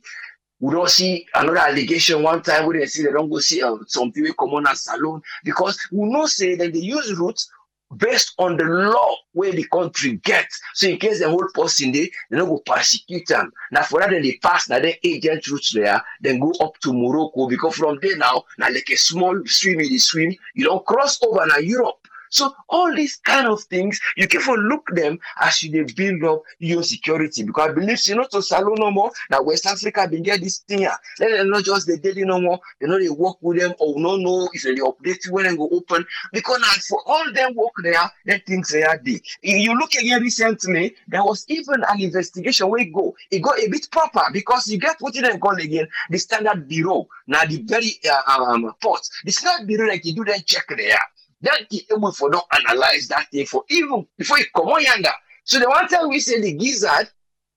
we don't see another allegation one time we didn't see they don't go see uh, some people come on a salone because we know say that they use routes based on the law where the country gets. So in case the whole person they they don't go persecute them. Now for that then they pass now then agent routes there, then go up to Morocco because from there now, now like a small swim in the swim, you don't cross over now Europe. So all these kind of things, you can look them as you they build up your security. Because I believe you know to salone no more. Now West Africa been get this thing. Let them not just the daily no more. They know they work with them or no no if they update when they go open. Because now for all them work there, then things they are. If you look again recently, there was even an investigation where it go. It got a bit proper because you get what you then call again the standard bureau. Now the very uh, um, port. The standard bureau like you do then check there. Then he able for not analyze that thing for even before he come on yonder. So the one time we say the gizzard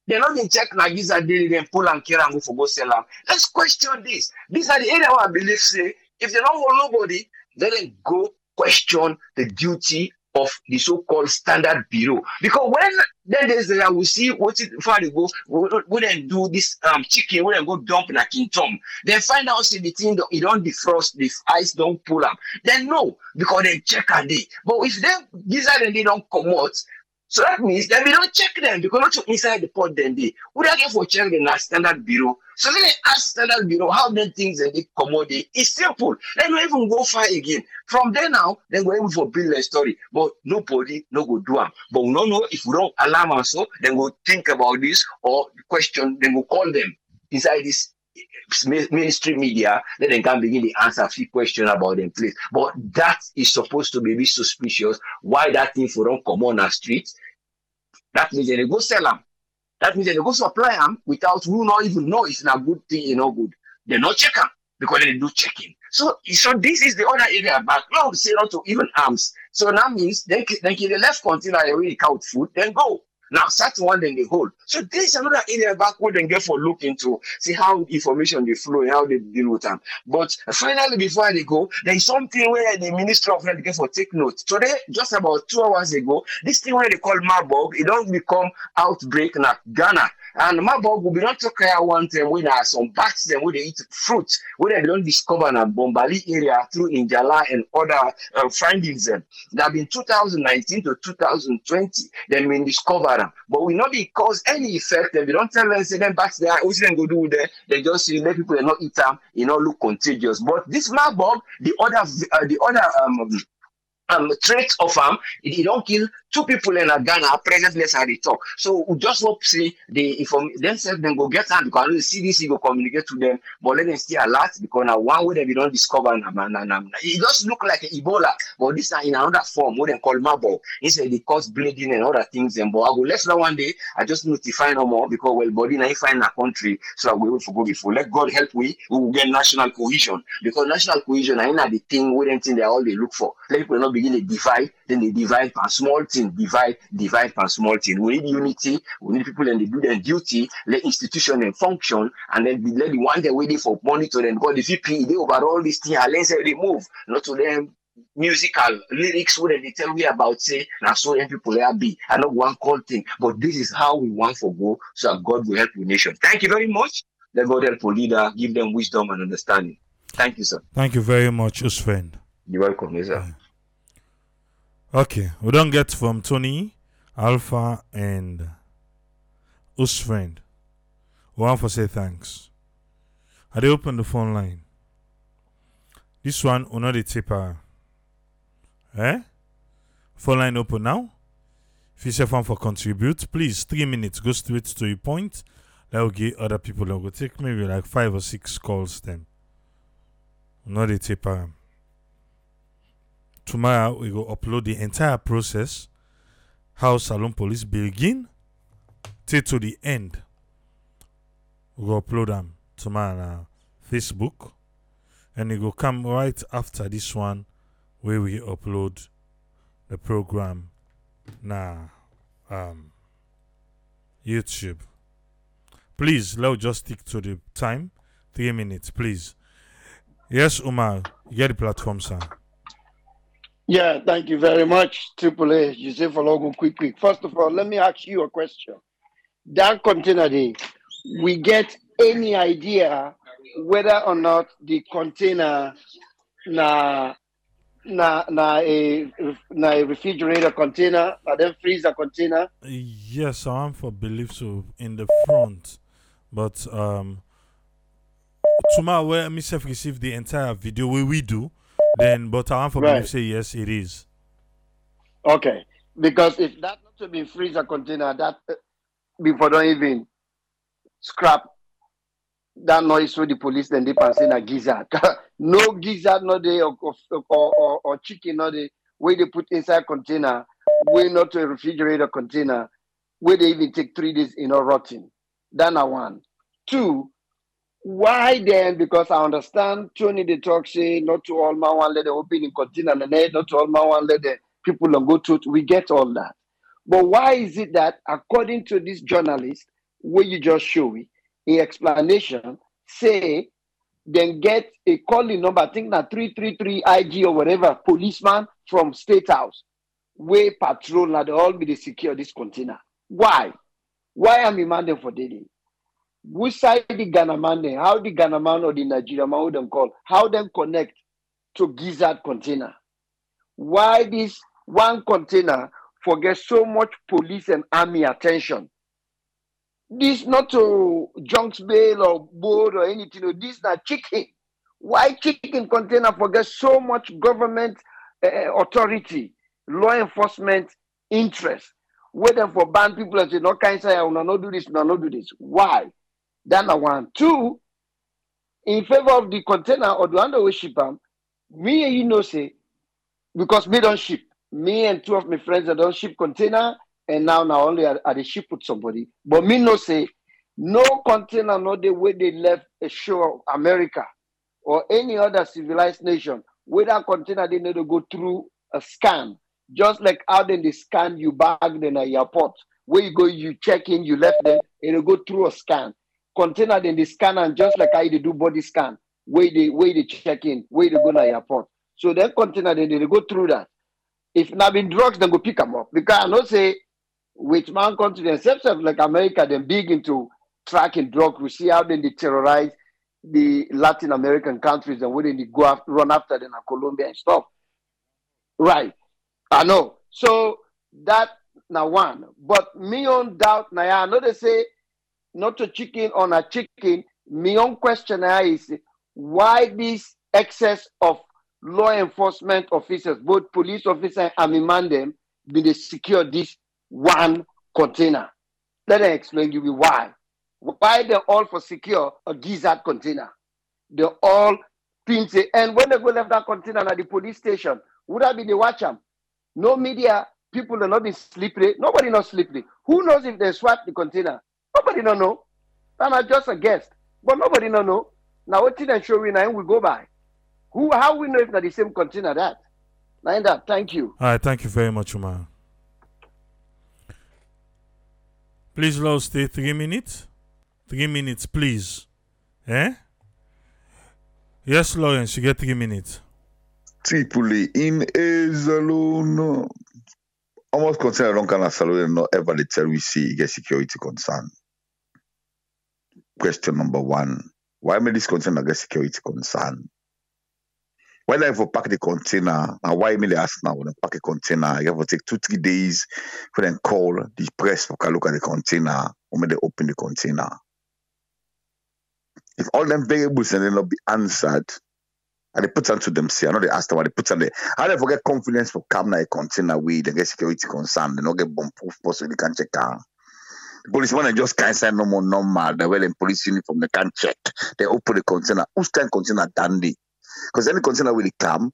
they're not in check na gizzard daily, then pull and carry and go for go sell am. Let's question this. These are the area where I believe say if they don't want nobody, then they go question the duty of the so-called standard bureau. Because when then there's I will see what it before they go when they do this um chicken, they go dump in a king tom, then find out see the thing it don't defrost, the ice don't pull up. Then no, because they check a day. But if they gizzard and they don't come out, so that means that we don't check them because not to inside the port, then they would get for check na standard bureau. So then they ask standard bureau how many things and they commodity. It's simple. They don't even go far again. From there now, then go able for build a story. But nobody no go do them. But we don't know if we don't alarm us so then go think about this or question, then go call them inside this ministry media, then they can begin to answer a few questions about them, please. But that is supposed to be a bit suspicious. Why that thing don't come on the street? That means they go sell them. That means they go supply them without we not even know it's not good thing, you know, good. They not check them because they do checking. So, so this is the other area back. Now say not to even arms. So that means they they can the left container they really count food, then go. Now start one then they hold. So this is another area back where they get for look into see how information they flow and how they deal with them. But finally, before they go, there is something where the Minister of Health get for take note. Today, just about two hours ago, this thing where they call Marburg, it don't become outbreak in Ghana. And Marburg will be not talk here one time when there are some bats them where they eat fruit, where they don't discover in Bombali area through Njala and other uh, findings them. That been 2019 to 2020, they been discover them. But we not be because any effect, and we don't tell them say them bats there, what them go do there, they just say let people not eat them, it not look contagious. But this Marburg, the other uh, the other um um trait of am it, it don't kill two people in a Ghana presently as I talk. So we just hope say the inform themselves then go get am because the CDC go communicate to them, but let them stay alert because now one way that we don't discover na, na, na, it just look like Ebola, but this in another form what they call Marburg. Instead they cause bleeding and other things. Then but I go let's know one day I just notify no more because well body now find a country so I will go before. Let God help we we will get national cohesion because national cohesion I know the thing we don't think they all they look for. Let people not begin to divide, then they divide per small thing, divide, divide per small thing. We need unity, we need people and they do their duty, let institution and function, and then let the one they waiting for monitor them because the VP they overall this thing and let's say they move, not to them musical lyrics where they tell me about say now so young people there be I know one call thing, but this is how we want for go so that God will help the nation. Thank you very much. Let God help a leader, give them wisdom and understanding. Thank you, sir. Thank you very much, Usfriend. You're welcome, sir. Okay, we don't get from Tony, Alpha, and Usfriend. We want to say thanks. I they open the phone line. This one, we know the tipper. Eh? Phone line open now. If you say fun for contribute, please three minutes. Go straight to your point. That will give other people. That will take maybe like five or six calls. Then, know the tipper. Tomorrow we go upload the entire process. How Salone Police begin till to the end. We go upload them tomorrow on Facebook, and it will come right after this one where we upload the program na um YouTube. Please, let's just stick to the time. Three minutes, please. Yes, Umar, get the platform, sir. Yeah, thank you very much, Triple A. Joseph Ologun, quick, quick. First of all, let me ask you a question. That container day, we get any idea whether or not the container na na na a na a refrigerator container, na then freezer container. Yes, I am for believe so in the front, but um, tomorrow where myself receive the entire video we we do, then but I am for Right. say yes it is. Okay, because if that not to be freezer container, that uh, before don't even scrap that noise through the police then they can say a gizzard. no gizzard, no they or, or, or, or chicken, no they where they put inside container, way not to refrigerate a refrigerator container, where they even take three days in a rotting. That na one. Two, why then? Because I understand Tony the say not to all man one let the open in container and not to all man one let the people and go to. We get all that. But why is it that according to this journalist, what you just show me in explanation, say, then get a calling number, I think that 333 IG or whatever, policeman from State House, way patrol, now they all be the secure this container. Why? Why am I demanding for daily? Which side the Ghana man then? How the Ghana man or the Nigeria man would them call? How them connect to Gizzard container? Why this one container forget so much police and army attention? This not to Junks Bail or board or anything. No, this not chicken. Why chicken container forget so much government uh, authority, law enforcement interest? Waiting for ban people and say, no, can't say, I will not do this, no, not do this. Why? That's one. Two, in favor of the container or the underway shipper, um, me and you know say, because me don't ship. Me and two of my friends that don't ship container, and now now only at, the ship with somebody. But me no say, no container, not the way they left a shore of America or any other civilized nation, that container they need to go through a scan. Just like how then they scan you back in a airport. Where you go, you check in, you left them, it'll go through a scan container then they scan and just like how they do body scan, where they where they check in, where they go to airport. So that container then they go through that. If not been drugs, then go pick them up. Because I know say which man country themselves like America, then big into tracking drug. We see how then they terrorize the Latin American countries and where they go after, run after them in Colombia and stuff. Right. I know. So that now one. But me on doubt now I know they say not a chicken on a chicken. My own question is why this excess of law enforcement officers, both police officers and man them, be they secure this one container? Let me explain to you why. Why they all for secure a gizzard container? They all pin and when they go left that container at the police station, would that be the watch them? No media, people are not be slippery. Nobody knows slippery. Who knows if they swap the container? Nobody don't know. I'm not just a guest. But nobody don't know. Now what did I show you now we go by? Who how we know if not the same container that? Now that, thank you. All right, thank you very much, Umar. Please, Lord, stay three minutes. Three minutes, please. Eh? Yes, Lawrence, you get three minutes. Triple A in a salone. Almost consider long kind of salone not ever the tell we see get security concern question number one. Why may this container get security concern? Do I to pack the container? And why may they ask now when I pack a container? You have to take two, three days for them call the press for look at the container or may they open the container. If all them variables and they not be answered, and they put onto them say, I know they ask them what they put on there. How they forget confidence for come a container with they get security concern, they not get bomb proof they can check out. Policemen just can't say no more normal. They're wearing police uniform. They can't check. They open the container. Who's kind container dandy? Because any container will come.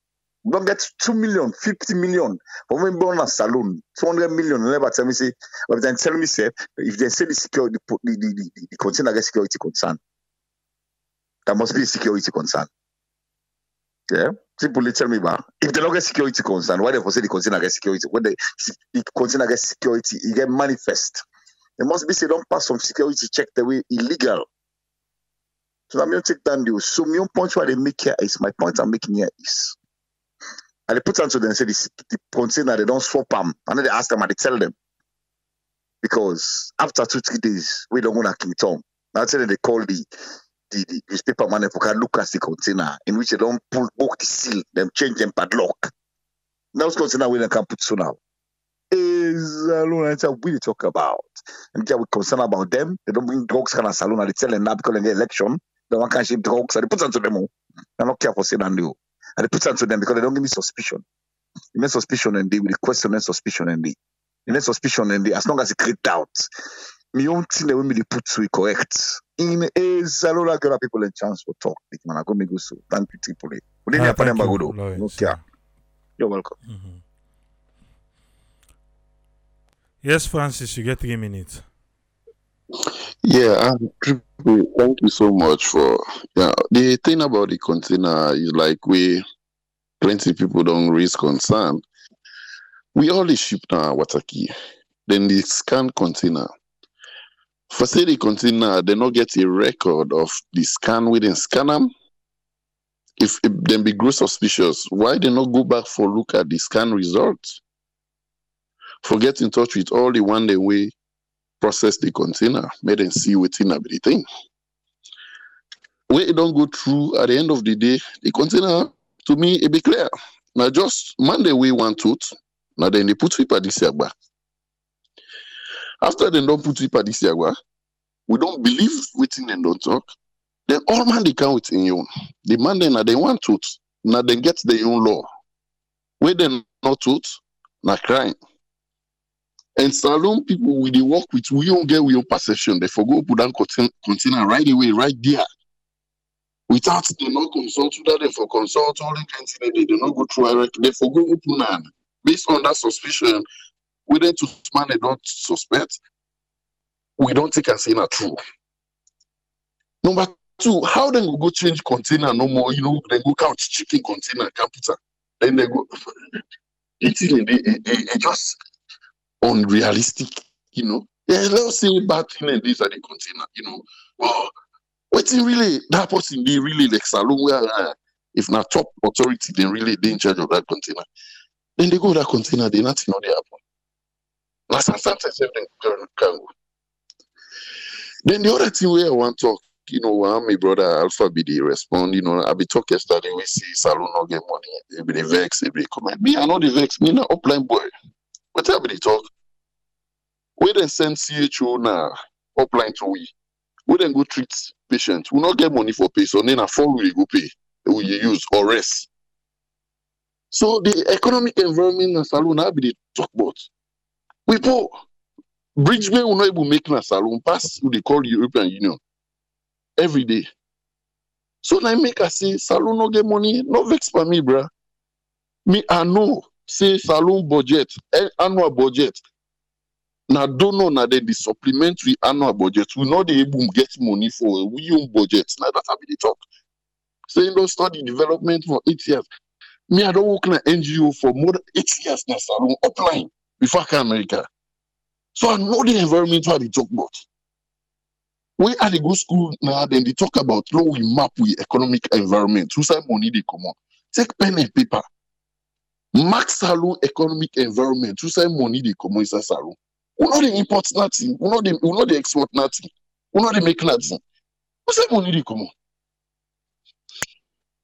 Don't get 2 million, 50 million. Me, born a salone, 200 million. Never tell me, say, but then tell me, say, if they say the security, the, the, the, the, the container get security concern, There must be security concern. Yeah, simply tell me about if they don't get security concern, why they for say the container get security? When the, the container get security, it get manifest. It must be say don't pass some security check the way illegal. So I'm going to take down the so my point what they make here is my point I'm making here is and they put onto them and say the, the container they don't swap them and then they ask them and they tell them because after two three days we don't go to King Tom. That's when they call the the, the newspaper man who can look at the container in which they don't pull book the seal, them change them padlock. Now it's container we can put so now is alone and we talk about. And we concerned about them. They don't bring drugs kind of salone and they tell them now because in the election, they want to ship drugs and they put onto them. They don't care for saying and. And they put onto them because they don't give me suspicion. You need suspicion and they will question and suspicion and they. You need suspicion and they as long as it create doubt. Me own thing that we put to correct. In a salone like other people a chance for talk. Man, I go me go so. Thank you, Triple A. We didn't have to care. You're welcome. Mm-hmm. Yes, Francis, you get three minutes. Yeah, um, thank you so much for yeah. The thing about the container is like we plenty people don't raise concern. We only ship now water key. Then the scan container. For say the container, they not get a record of the scan within scan them. If, if them be gross suspicious, why they not go back for look at the scan results? For get in touch with all the one day way process the container, make them see within everything. It don't go through at the end of the day, the container to me it be clear. Now just Monday we want tooth. Now then they put paper this year back. After they don't put paper this year back, we don't believe within and don't talk. Then all man they come within you. The man then now they want tooth. Now they get their own law. Where they not tooth, na crime. And salone people we they work with, we don't get we own perception. They forgo put down container right away, right there. Without they not consult that they for consult all the container, they do not go through direct. They forgo open hand. Based on that suspicion, we then to man they don't suspect, we don't take as in a true. Number two, how then go go change container no more, you know, they go count chicken container, computer. Then they go it, it, it, it just unrealistic, you know. Yeah, let's say bad thing and this are the container, you know. Well, what's in really that person they really like salone where uh, if not top authority, then really they in charge of that container. Then they go that container, they nothing on the happen. Last sometimes then can, go. Then the other thing where I want to talk, you know, my brother Alpha BD respond, you know, I be talk yesterday, we see salone no get money, they be the vex, they be comment. Me, I know the vex, me not upline boy. What I be talk? We then send CHO now upline to we. We then go treat patients. We not get money for pay, so then a fall we go pay. We use or rest. So the economic environment in salon I be the talk about. We poor. Bridgman will not able make na salon pass who they call European Union every day. So now make us say salon no get money, no vex for me, bruh. Me I know say salon budget, eh, annual budget. Don't know now then the supplementary annual budget. We not dey able get money for we own budget. Now that's how we dey talk. Saying don't study development for eight years. Me, I don't work in an NGO for more than eight years now, salon upline before I come America. So I know the environment what they talk about. When I dey go school now, then they talk about how we map with economic environment. Who say money they come on? Take pen and paper. Max salon economic environment. Who say money they come on inside salon? We know they import nothing. We know they we know they export nothing. We know they make nothing. Who say money they come on?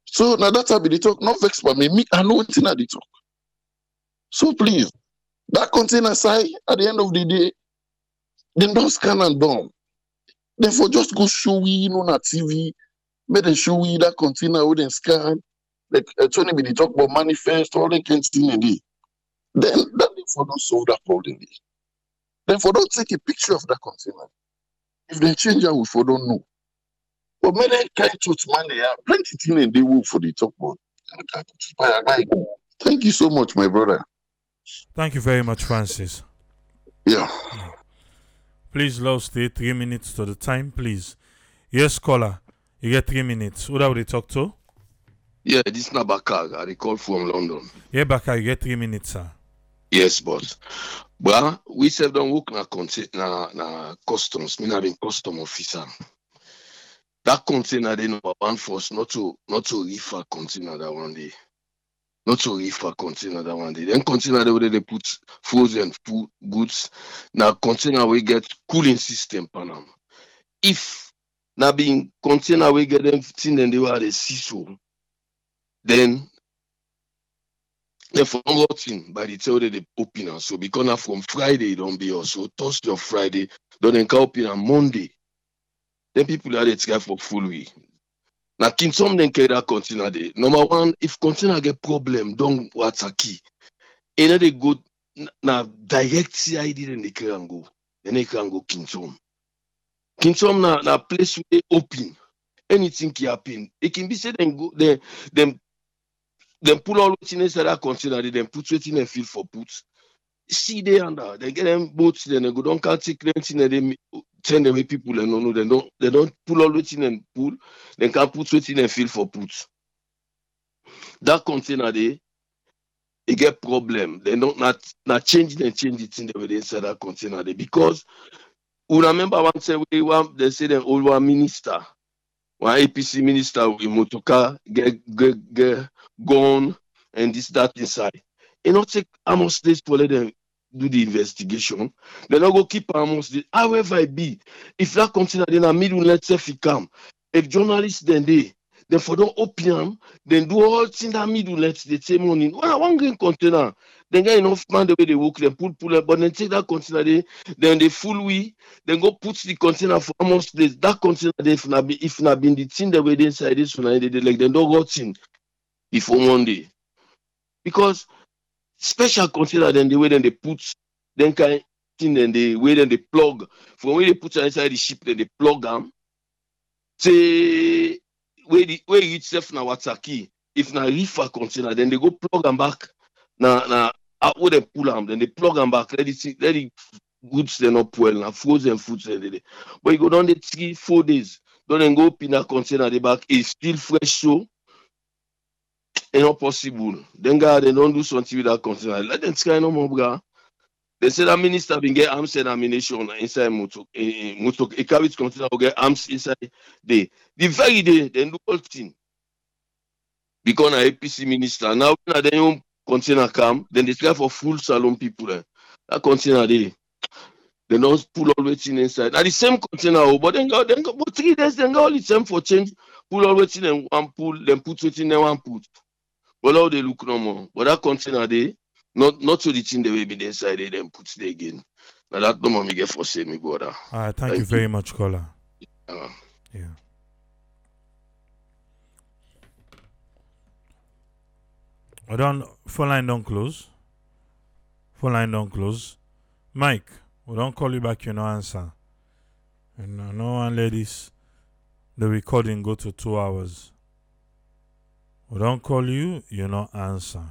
So now that's how they talk. Not vex for me. Me, I know what they talk. So please, that container side at the end of the day, then don't scan and dump. Therefore, just go show we you know on TV, make them show we that container with them scan. Like uh, Tony be dey talk about manifest, all them kind thing in there. Then that therefore don't solve that problem. There. Therefore, don't take a picture of that container. If they change it, we for don't know. But many them kind of money, they have plenty thing and they will for the top about. Thank you so much, my brother. Thank you very much, Francis. Yeah. Please, Law, stay three minutes to the time, please. Yes, caller. You get three minutes. Who that would they talk to? Yeah, this na Bakar. I recall from London. Yeah, Baka, you get three minutes, sir. Yes, boss. But we sef don work na na na customs. Me na been custom officer. That container dey number one for us not to not to reefer container that one day. Not to reefer container that one day. Then container dey wey they put frozen food goods. Now container we get cooling system pan am. If na being container we get them thing dem dey wey dey see so, then dem for don rot ten by the time wey dem open so because na from friday e don be also thursday or friday don dem can open am monday? Then people dey try for full week. Na King Tom dem carry that container number one if container get problem don watsaki e no dey go now direct cid dey carry am go. Then no can go King Tom King Tom na place wey open. Anything can happen. It can be said dem go then dem dem pull all wetin inside that container dey dem put wetin dem feel for put. See dey under. They get them boat dem dem go don count take plenty dem they send dem wey people dem no know. Dem don dem don pull all wetin and pull dem can put wetin dem feel for put. That container e get problem. Dem don na na change dem change the dem wey dey inside that container dey. Because we remember one say we one they say the old one minister, one APC minister with motorcar get get get gone and this that inside. It not take almost days to let them do the investigation. They not go keep almost days. However it be, if that container then a middle let's say if it come, if journalists then they then for don't open am, then do all things that middle let's the same morning. Well, one green container, then get enough man the way they work, then pull pull up, but then take that container there, then they full we, then go put the container for almost days. That container there, if not be if not been the thing that way they inside this one, they, they like then don't got in before Monday. Because special container then the way then they put then kind thing then the way then they plug from where they put inside the ship then they plug them say where the reach sef na watsaki if na reefer container then they go plug am back. Na na where they pull am then they plug am back. Let the the goods dem not well na frozen foods dem dey. There but you go don dey three four days don dem go open that container dey back e still fresh so e no possible. Then guy dem don do something with that container. Let dem try no more bra they say that minister bin get arms and ammunition inside motor eh, eh, motor e container go get arms inside there the very day dem do all thing. Because na apc minister. Now when dem own container come dem dey try for full salone people eh. that container dey dem don pull all wetin inside. Na the same container but dem go dem go but three days dem go only same for change pull all wetin dem wan pull dem put wetin dem wan put. But all dey look normal but that container dey not not so the thing dey wey be dey dem put there again Now that normal me get for say me brother. All right, thank, you very much, caller. Uh, Yeah. I don't phone line don't close. Phone line don't close. Mike, we don't call you back, you no answer. And uh, no one ladies the recording go to two hours. We don't call you, you no answer.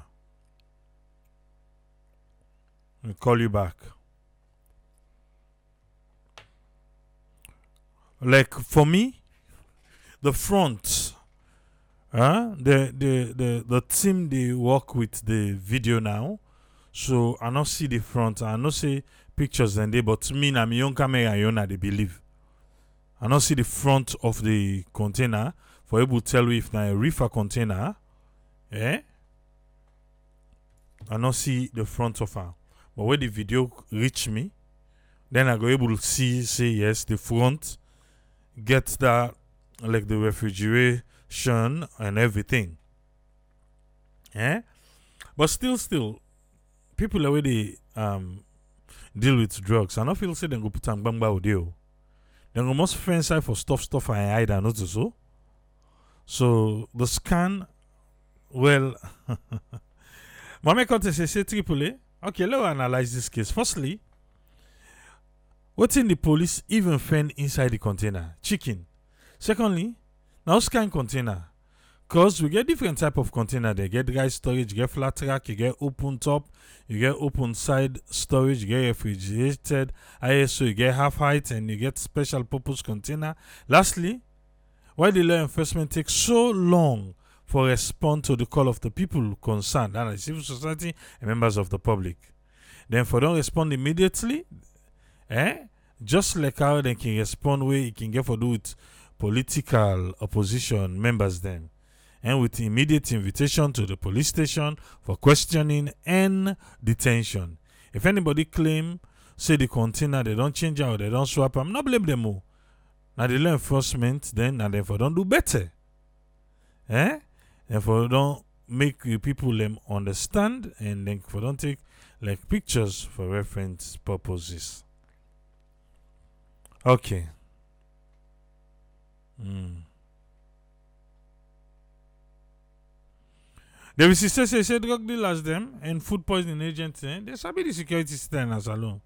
We call you back. Like for me, the front, huh? the, the the the team they work with the video now. So I not see the front. I not see pictures and they, but me na me young camera you know they believe. I not see the front of the container for able to tell you if na a reefer container. Eh? I not see the front of her. But when the video reach me, then I go able to see say yes, the front get that like the refrigeration and everything. Eh? But still, still, people already um deal with drugs. I don't feel say they go put on bangba audio. Then go must fence side for stuff, stuff and hide and not so. So the scan, well, Mame Conte say triple A. Okay, let's analyze this case. Firstly, what in the police even find inside the container? Chicken. Secondly, now scan container. Cause we get different type of container. They get dry storage, you get flat rack, you get open top, you get open side storage, you get refrigerated ISO, you get half height, and you get special purpose container. Lastly, why the law enforcement takes so long for respond to the call of the people concerned, that is civil society and members of the public. Then for don't respond immediately, eh? Just like how they can respond where you can get for do with political opposition members then. And with immediate invitation to the police station for questioning and detention. If anybody claim say the container they don't change out, they don't swap, I'm not blame them all. Now the law enforcement then and therefore don't do better. Eh? Therefore don't make people them understand and then for don't take like pictures for reference purposes. Okay. Mm. The sister say say drug dealers them and food poisoning agents eh, they sabi the security system as alone.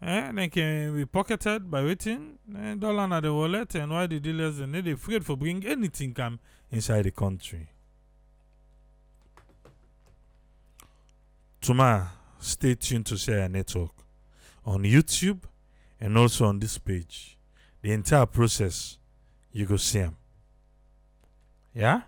Eh, they can be pocketed by waiting eh, dollar na the wallet and why the dealers and they afraid for bring anything come inside the country. Tuma, stay tuned to Share a Network on YouTube and also on this page. The entire process, you go see 'em. Yeah?